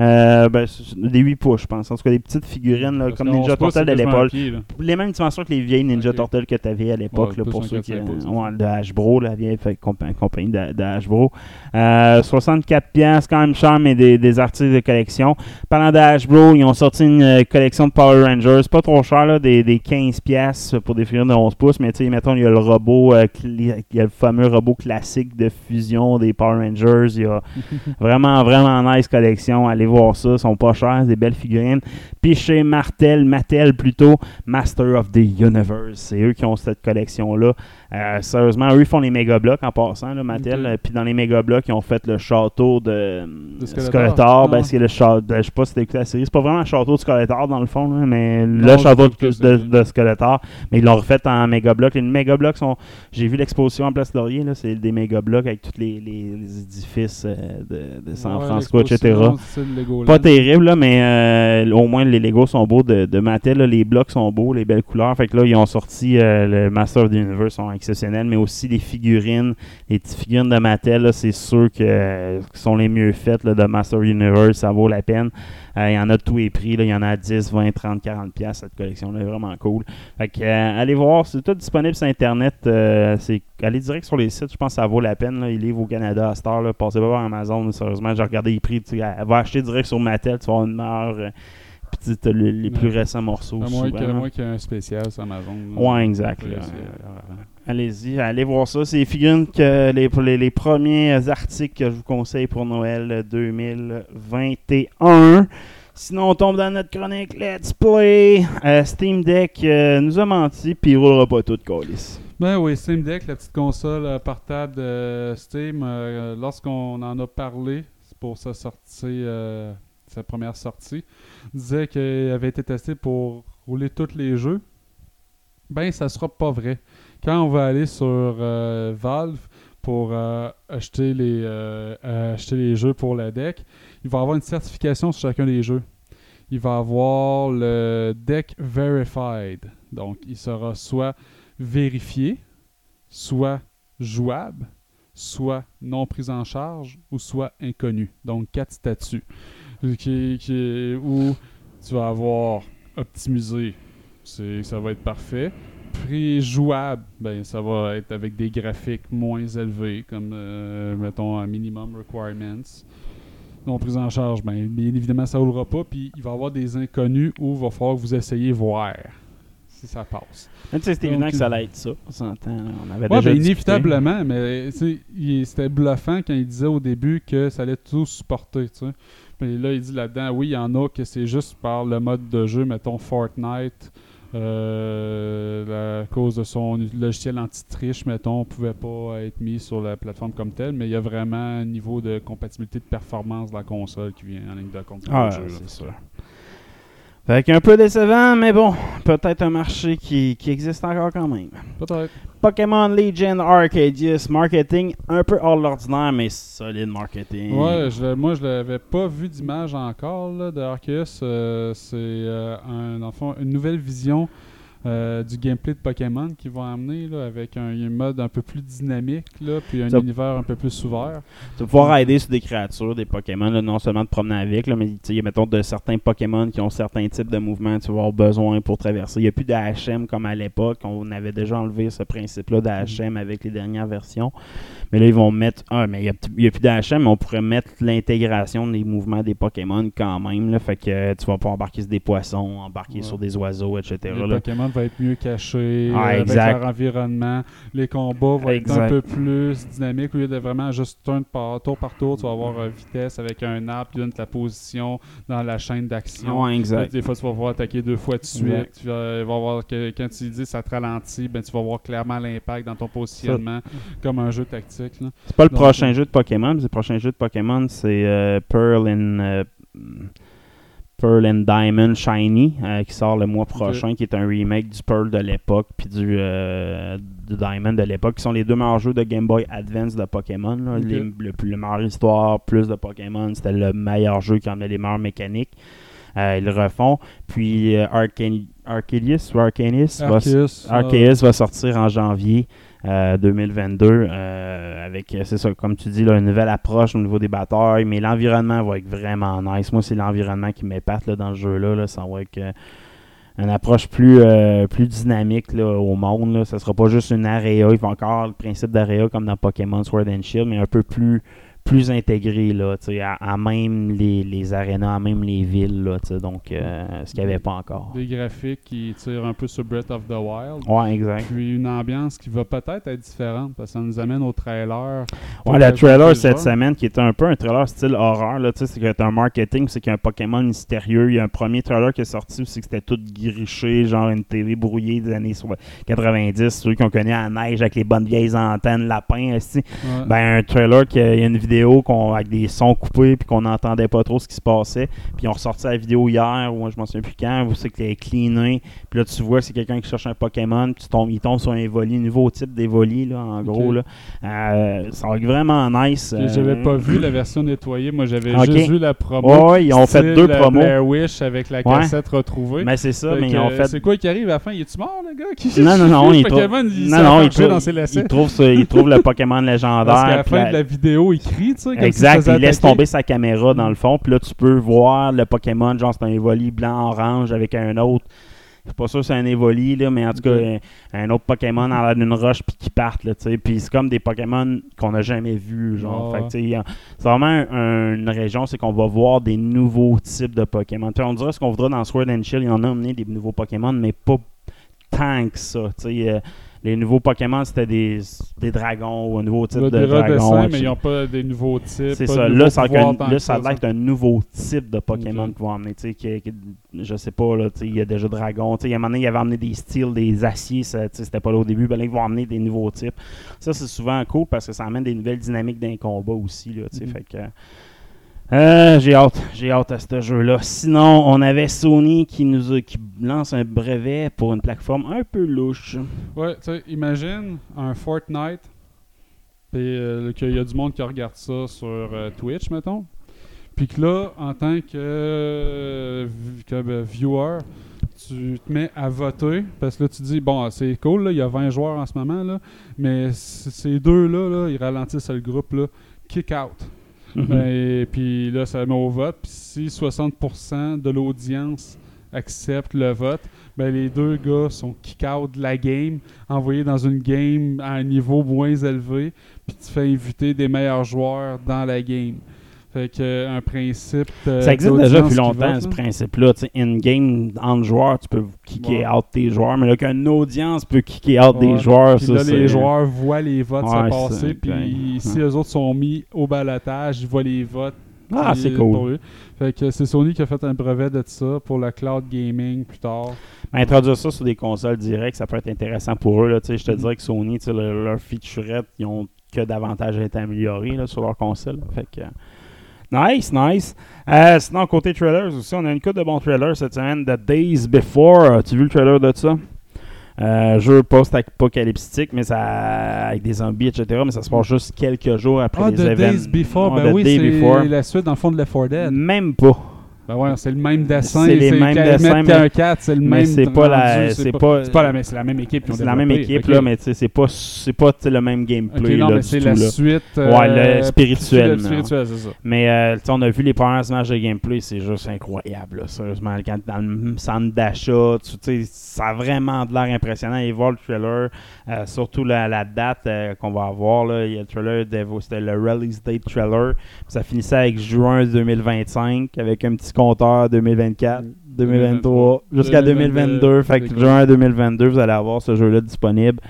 Euh, ben, des 8 pouces, je pense. En tout cas, des petites figurines là, comme Ninja 11 pouces, Turtle de l'époque. Les mêmes dimensions que les vieilles Ninja Ok. Turtles que tu avais à l'époque, Ouais, pour ceux qui. 4-5 pouces, ouais, de Hasbro, la vieille compa- compagnie de, de Hasbro. Euh, 64 pièces quand même cher, mais des, des articles de collection. Parlant de Hasbro, ils ont sorti une euh, collection de Power Rangers, pas trop cher, là, des, des 15 pièces pour des figurines de 11 pouces, mais tu sais, mettons, il y a le robot, euh, il y a le fameux robot classique de fusion des Power Rangers. Il y a vraiment, vraiment nice collection. Allez voir ça, ils sont pas chers, des belles figurines. Puis chez Martel, Mattel plutôt, Master of the Universe. C'est eux qui ont cette collection-là. Euh, sérieusement, eux ils font les méga blocs en passant, là, Mattel. Euh, Puis dans les méga blocs, ils ont fait le château de, De Skeletor. Skeletor. Ben, Ah. c'est le château. Je sais pas si t'as écouté la série. C'est pas vraiment le château de Skeletor dans le fond, là, mais Non, le château de, Skeletor. Mais ils l'ont refait en méga blocs. Les méga blocs sont. J'ai vu l'exposition en Place Laurier. là, C'est des méga blocs avec tous les, les- les édifices euh, de, de San Ouais, Francisco, etc. Pas terrible, là, mais euh, au moins les Legos sont beaux de, de Mattel. là, les blocs sont beaux, les belles couleurs. Fait que là, ils ont sorti euh, le Master of the Universe, sont exceptionnels, mais aussi les figurines, les petites figurines de Mattel. C'est sûr que euh, sont les mieux faites là, de Master Universe. Ça vaut la peine. Euh, Il y en a de tous les prix. Il y en a à 10, 20, 30, 40 pièces cette collection-là. est vraiment cool. Fait que, euh, allez voir. C'est tout disponible sur Internet. c'est Allez direct sur les sites. Je pense que ça vaut la peine. Là. Il livre au Canada à heure. Là. Passez pas par Amazon. là, sérieusement, j'ai regardé les prix. tu Va acheter direct sur Mattel. Tu vas avoir une meilleure. puis tu as le- les plus Ouais. récents morceaux. À moins qu'il y ait- un spécial sur Amazon. Ouais, exact. Là. Allez-y, allez voir ça. C'est les figurines que les, premiers articles que je vous conseille pour Noël 2021. Sinon, on tombe dans notre chronique Let's Play. Euh, Steam Deck euh, nous a menti, puis il roulera pas tout colis. Ben oui, Steam Deck, la petite console euh, portable de Steam, euh, lorsqu'on en a parlé pour sa sortie, sa première sortie, disait qu'elle avait été testée pour rouler tous les jeux. Ben, ça sera pas vrai. Quand on va aller sur euh, Valve pour euh, acheter, les, euh, acheter les jeux pour la deck, il va avoir une certification sur chacun des jeux. Il va avoir le deck verified. Donc, il sera soit vérifié, soit jouable, soit non pris en charge ou soit inconnu. Donc quatre statuts. Qui, qui- où tu vas avoir optimisé, ça va être parfait. Prix jouable, ben, ça va être avec des graphiques moins élevés, comme euh, mettons un minimum requirements. Non pris en charge, ben, bien évidemment, ça ne roulera pas. Puis il va y avoir des inconnus où il va falloir que vous essayiez voir si ça passe. C'était évident que ça allait être ça. On s'entend. là. On avait Ouais, déjà ben, inévitablement, mais c'était bluffant quand il disait au début que ça allait tout supporter, tu sais. Mais là, il dit là-dedans, oui, il y en a que c'est juste par le mode de jeu, mettons Fortnite, euh, à cause de son logiciel anti-triche, mettons, pouvait pas être mis sur la plateforme comme telle, mais il y a vraiment un niveau de compatibilité de performance de la console qui vient en ligne de compte Ah, c'est sûr. Fait qu'un peu décevant, mais bon, peut-être un marché qui, qui existe encore quand même. Peut-être. Pokémon Legend Arceus, marketing un peu hors l'ordinaire, mais solide marketing. Ouais, je, moi je l'avais pas vu d'image encore de Arceus. Euh, c'est euh, une nouvelle vision euh, du gameplay de Pokémon qu'ils vont amener là, avec un, un mode un peu plus dynamique, là, puis un Ça- univers un peu plus ouvert. Tu vas pouvoir aider sur des créatures, des Pokémon, là, non seulement de promener avec, là, mais tu sais, il y a mettons de certains Pokémon qui ont certains types de mouvements que tu vas avoir besoin pour traverser. Il n'y a plus d'AHM comme à l'époque. On avait déjà enlevé ce principe-là d'AHM avec les dernières versions. Mais là, ils vont mettre. Ah, mais il n'y a, plus d'AHM, mais on pourrait mettre l'intégration des mouvements des Pokémon quand même. Là, fait que euh, tu vas pouvoir embarquer sur des poissons, embarquer Ouais. sur des oiseaux, etc. Les là. Pokémon va être mieux cachée, Ah, euh, avec leur environnement. Les combats vont être un peu plus dynamiques au lieu de vraiment juste turn par, tour par tour. Tu vas avoir euh, vitesse avec un arbre qui donne ta position dans la chaîne d'action. Ouais, exact. Des fois, tu vas pouvoir attaquer deux fois de suite. Tu vas, avoir que, quand tu dis ça te ralentit, ben, tu vas voir clairement l'impact dans ton positionnement, comme un jeu tactique. Là. C'est pas le Donc, prochain euh, jeu de Pokémon. Le prochain jeu de Pokémon, c'est euh, Pearl and euh, Pearl and Diamond Shiny euh, qui sort le mois prochain, qui est un remake du Pearl de l'époque puis du, euh, du Diamond de l'époque, qui sont les deux meilleurs jeux de Game Boy Advance de Pokémon. là. Ok. Les- le, le meilleur histoire, plus de Pokémon, c'était le meilleur jeu qui en a les meilleures mécaniques. Euh, ils le refont. Puis Arcan- Arcadius ou Arcanis va, Arceus, euh, Arceus va sortir en janvier euh, 2022 euh, avec, euh, c'est ça, comme tu dis, là, une nouvelle approche au niveau des batailles, mais l'environnement va être vraiment nice. Moi, c'est l'environnement qui m'épate dans le jeu-là. Là. Ça va être euh, une approche plus, euh, plus dynamique là, au monde. Là. Ça sera pas juste une area. Il va encore le principe d'area comme dans Pokémon Sword and Shield, mais un peu plus plus intégré là, à, à même les, les arénas, à même les villes, là, donc euh, ce qu'il n'y avait pas encore. Des graphiques qui tirent un peu sur Breath of the Wild. Ouais, exact. Puis une ambiance qui va peut-être être différente parce que ça nous amène au trailer. Ouais, le trailer joueurs. cette semaine qui était un peu un trailer style horreur, là, tu sais, c'est qu'il y a un marketing, c'est qu'il y a un Pokémon mystérieux. Il y a un premier trailer qui est sorti où c'est que c'était tout griché, genre une télé brouillée des années so- 90, ceux qu'on connaît à la neige avec les bonnes vieilles antennes, lapins. Ouais. Ben, un trailer qui il y a une vidéo qu'on, avec des sons coupés puis qu'on n'entendait pas trop ce qui se passait. Puis ils ont ressorti la vidéo hier, ou je m'en souviens plus quand, où c'est que est cleané. Puis là, tu vois, c'est quelqu'un qui cherche un Pokémon, puis tu tombes, il tombe sur un Evoli, nouveau type d'Evoli, là, en gros. Là. Euh, ça va être vraiment nice. Euh, J'avais pas vu la version nettoyée. Moi, j'avais juste vu la promo. Ouais, ils ont fait deux promos. Blair Wish avec la Ouais. cassette retrouvée. Mais c'est ça, Fait mais ils ont fait. C'est quoi qui arrive à la fin? Il est-tu mort, le gars? Qui... Non, non, non, il trouve, Pokémon, il non, s'est non, il enfargé trouve, dans ses lacets. il trouve, ce- il trouve le Pokémon légendaire. Parce qu'à la fin la- de la vidéo, il crie, tu sais. comme s'il se Exact, il laisse tomber sa caméra dans le fond, puis là tu peux voir le Pokémon, genre c'est un Evoli blanc-orange avec un autre. Je suis pas sûr que c'est un Evoli, là, mais en tout cas, un, un autre Pokémon en l'air d'une roche puis qui partent, là, tu sais. Puis c'est comme des Pokémon qu'on n'a jamais vus, genre. C'est vraiment un- un- une région, c'est qu'on va voir des nouveaux types de Pokémon. On dirait ce qu'on voudra dans Sword and Shield, il y en a amené des nouveaux Pokémon, mais pas tant que ça, tu sais. euh, les nouveaux Pokémon, c'était des, des dragons ou un nouveau type de des dragon. mais ils n'ont pas des nouveaux types. C'est ça. Là, ça, là, ça a l'air un nouveau type de Pokémon Ok. qu'ils vont amener. qui- qui- je sais pas, il y a déjà Dragon. Il y a un moment donné, il avait amené des styles, des aciers. C'était pas là au début. Ben là, ils vont amener des nouveaux types. Ça, c'est souvent cool parce que ça amène des nouvelles dynamiques d'un combat aussi. Là, tu sais, Mhm. fait que, euh, j'ai hâte, j'ai hâte à ce jeu-là. Sinon, on avait Sony qui nous lance un brevet pour une plateforme un peu louche. Ouais, tu sais, imagine un Fortnite, puis euh, qu'il y a du monde qui regarde ça sur euh, Twitch, mettons. Puis que là, en tant que, euh, euh, viewer, tu te mets à voter, parce que là, tu dis, bon, c'est cool, là, il y a 20 joueurs en ce moment, là, mais ces deux-là, là, ils ralentissent le groupe, là, kick out. Mhm. Ben, puis là, ça met au vote. Puis si 60% de l'audience accepte le vote, ben les deux gars sont kick out de la game, envoyés dans une game à un niveau moins élevé, puis tu fais inviter des meilleurs joueurs dans la game. Fait que euh, un principe. euh, Ça existe déjà depuis longtemps, vote, ce là. principe-là. In-game, entre joueurs, tu peux kicker Ouais. out tes joueurs, mais là, qu'une audience peut kicker out Ouais. des joueurs, Puis ça, là, les joueurs voient les votes Ouais, se passer, puis si eux autres sont mis au balotage, ils voient les votes. Ah, c'est cool. Fait que c'est Sony qui a fait un brevet de ça pour le cloud gaming plus tard. Introduire ça sur des consoles directes, ça peut être intéressant pour eux. Là, je te Mhm. dirais que Sony, le- leurs featurettes, ils ont que davantage à être améliorés là, sur leur console. Fait que, nice, nice. Euh, sinon, côté trailers aussi, on a une couple de bons trailers cette semaine. The Days Before, as-tu vu le trailer de ça? Euh, jeu post-apocalyptique, mais ça avec des zombies, etc. Mais ça se passe juste quelques jours après Ah, les The événements. Days Before, Ouais, ben The oui, Day c'est Before. la suite dans le fond de Left 4 Dead. Même pas. Ben ouais, c'est le même dessin, C'est les mêmes dessins, mais- un 4, c'est le même c'est pas la- c'est pas- c'est pas la même, c'est la même équipe C'est la même équipe, là, mais c'est pas, c'est pas le même gameplay. là, c'est la suite. Ouais, euh, le spirituel, Le spirituel, c'est ça. Mais euh, on a vu les premières images de gameplay, c'est juste incroyable. sérieusement, quand dans le centre d'achat, tu sais, ça a vraiment de l'air impressionnant. Et voir le trailer, euh, surtout la, date qu'on va avoir, là, il y a le trailer, c'était le release date trailer. Ça finissait avec juin 2025, avec un petit compteur 2024. 2023. Jusqu'à 2022. 2022. Fait que juin 2022, vous allez avoir ce jeu-là disponible.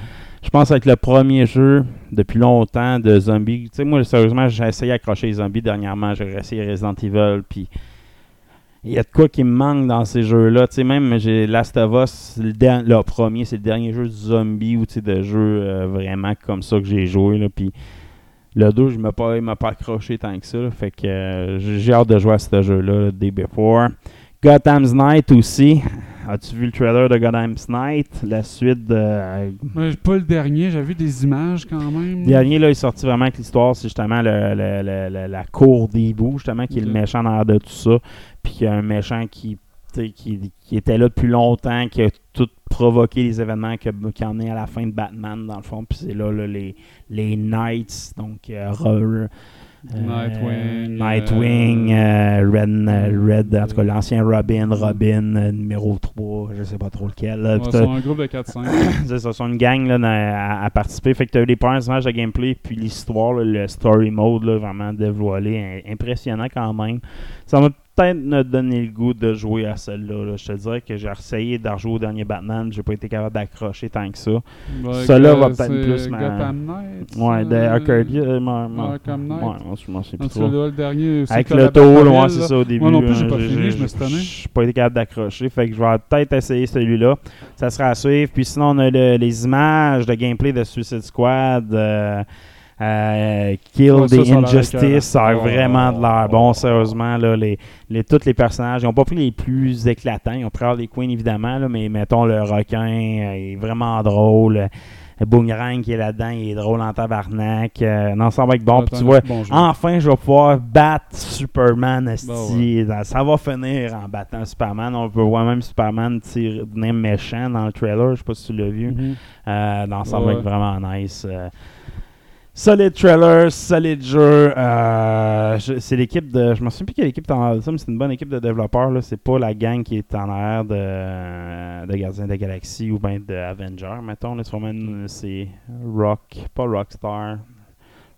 Je pense que ça va être le premier jeu depuis longtemps de zombies. Tu sais, moi, sérieusement, j'ai essayé d'accrocher les zombies dernièrement. J'ai essayé Resident Evil. Puis il y a de quoi qui me manque dans ces jeux-là. Tu sais, même j'ai Last of Us, le, le premier, c'est le dernier jeu de zombie ou tu sais, de jeu euh, vraiment comme ça que j'ai joué. Là. Puis le 2, je il m'a pas accroché tant que ça. là. Fait que euh, j'ai hâte de jouer à ce jeu-là, le Day Before. Gotham's Night aussi. As-tu vu le trailer de Gotham's Night? La suite de. euh, pas le dernier, j'ai vu des images quand même. le dernier, là, il est sorti vraiment avec l'histoire. C'est justement le- le- le- le- la cour des bouts, justement, qui est le méchant dans de tout ça. Puis qu'il y a un méchant qui, qui, qui était là depuis longtemps, qui a tout provoqué les événements qui a emmené à la fin de Batman, dans le fond. Puis c'est là, là, les, les Knights, donc euh, euh, Nightwing, Nightwing, euh, euh, Red, euh, Red, en tout cas l'ancien Robin, Robin euh, numéro 3, je sais pas trop lequel. là. Ouais, c'est un groupe de 4-5. c'est ça, c'est une gang là, à, à participer. Fait que tu as eu les personnages de gameplay, puis l'histoire, le story mode, là, vraiment dévoilé, im- impressionnant quand même. Ça m'a peut-être me donné le goût de jouer à celle-là. là. Je te dirais que j'ai essayé de rejouer au dernier Batman, j'ai pas été capable d'accrocher tant que ça. Ouais, que va peut-être plus ma- Gotham Knight. Ouais, de euh, Arcadia, euh, Arkham Knight. Ouais, moi, je m'en En plus tout cas, trop. là, le dernier. c'est Avec que le la tour, Batmobile, ouais, c'est là. ça au début. Moi non plus, là, j'ai pas fini, je me suis tanné. J'ai pas été capable d'accrocher, fait que je vais peut-être essayer celui-là. Ça sera à suivre. Puis sinon, on a le- les images de gameplay de Suicide Squad. euh, euh, Kill Ouais, the Injustice, ça a vraiment de l'air bon, sérieusement. Là, les, les, tous les personnages, ils n'ont pas pris les plus éclatants. Ils ont pris Harley Quinn, évidemment, là, mais mettons le requin, euh, il est vraiment drôle. Le Boomerang qui est là-dedans, il est drôle en tabarnak. Euh, non, ça va être bon. Puis tu vois, bon enfin, je vais pouvoir battre Superman. ouais. Ça va finir en battant Superman. On peut voir même Superman tirer- devenir méchant dans le trailer. Je sais pas si tu l'as vu. Euh, non, ça va être vraiment nice. Solide trailer, solide jeu. Euh, c'est l'équipe de. Je me souviens plus quelle équipe en ça, mais c'est une bonne équipe de développeurs. Là. C'est pas la gang qui est en arrière de, de Gardiens de la Galaxie ou bien de Avenger, mettons. là. C'est Rock, pas Rockstar.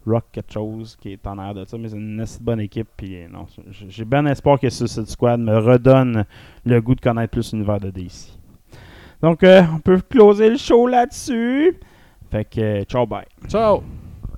Rock quelque chose qui est en arrière de ça, mais c'est une assez bonne équipe. Puis non, j'ai- bien espoir que Suicide Squad me redonne le goût de connaître plus l'univers de DC. Donc, euh, on peut closer le show là-dessus. Fait que, ciao, bye. Ciao!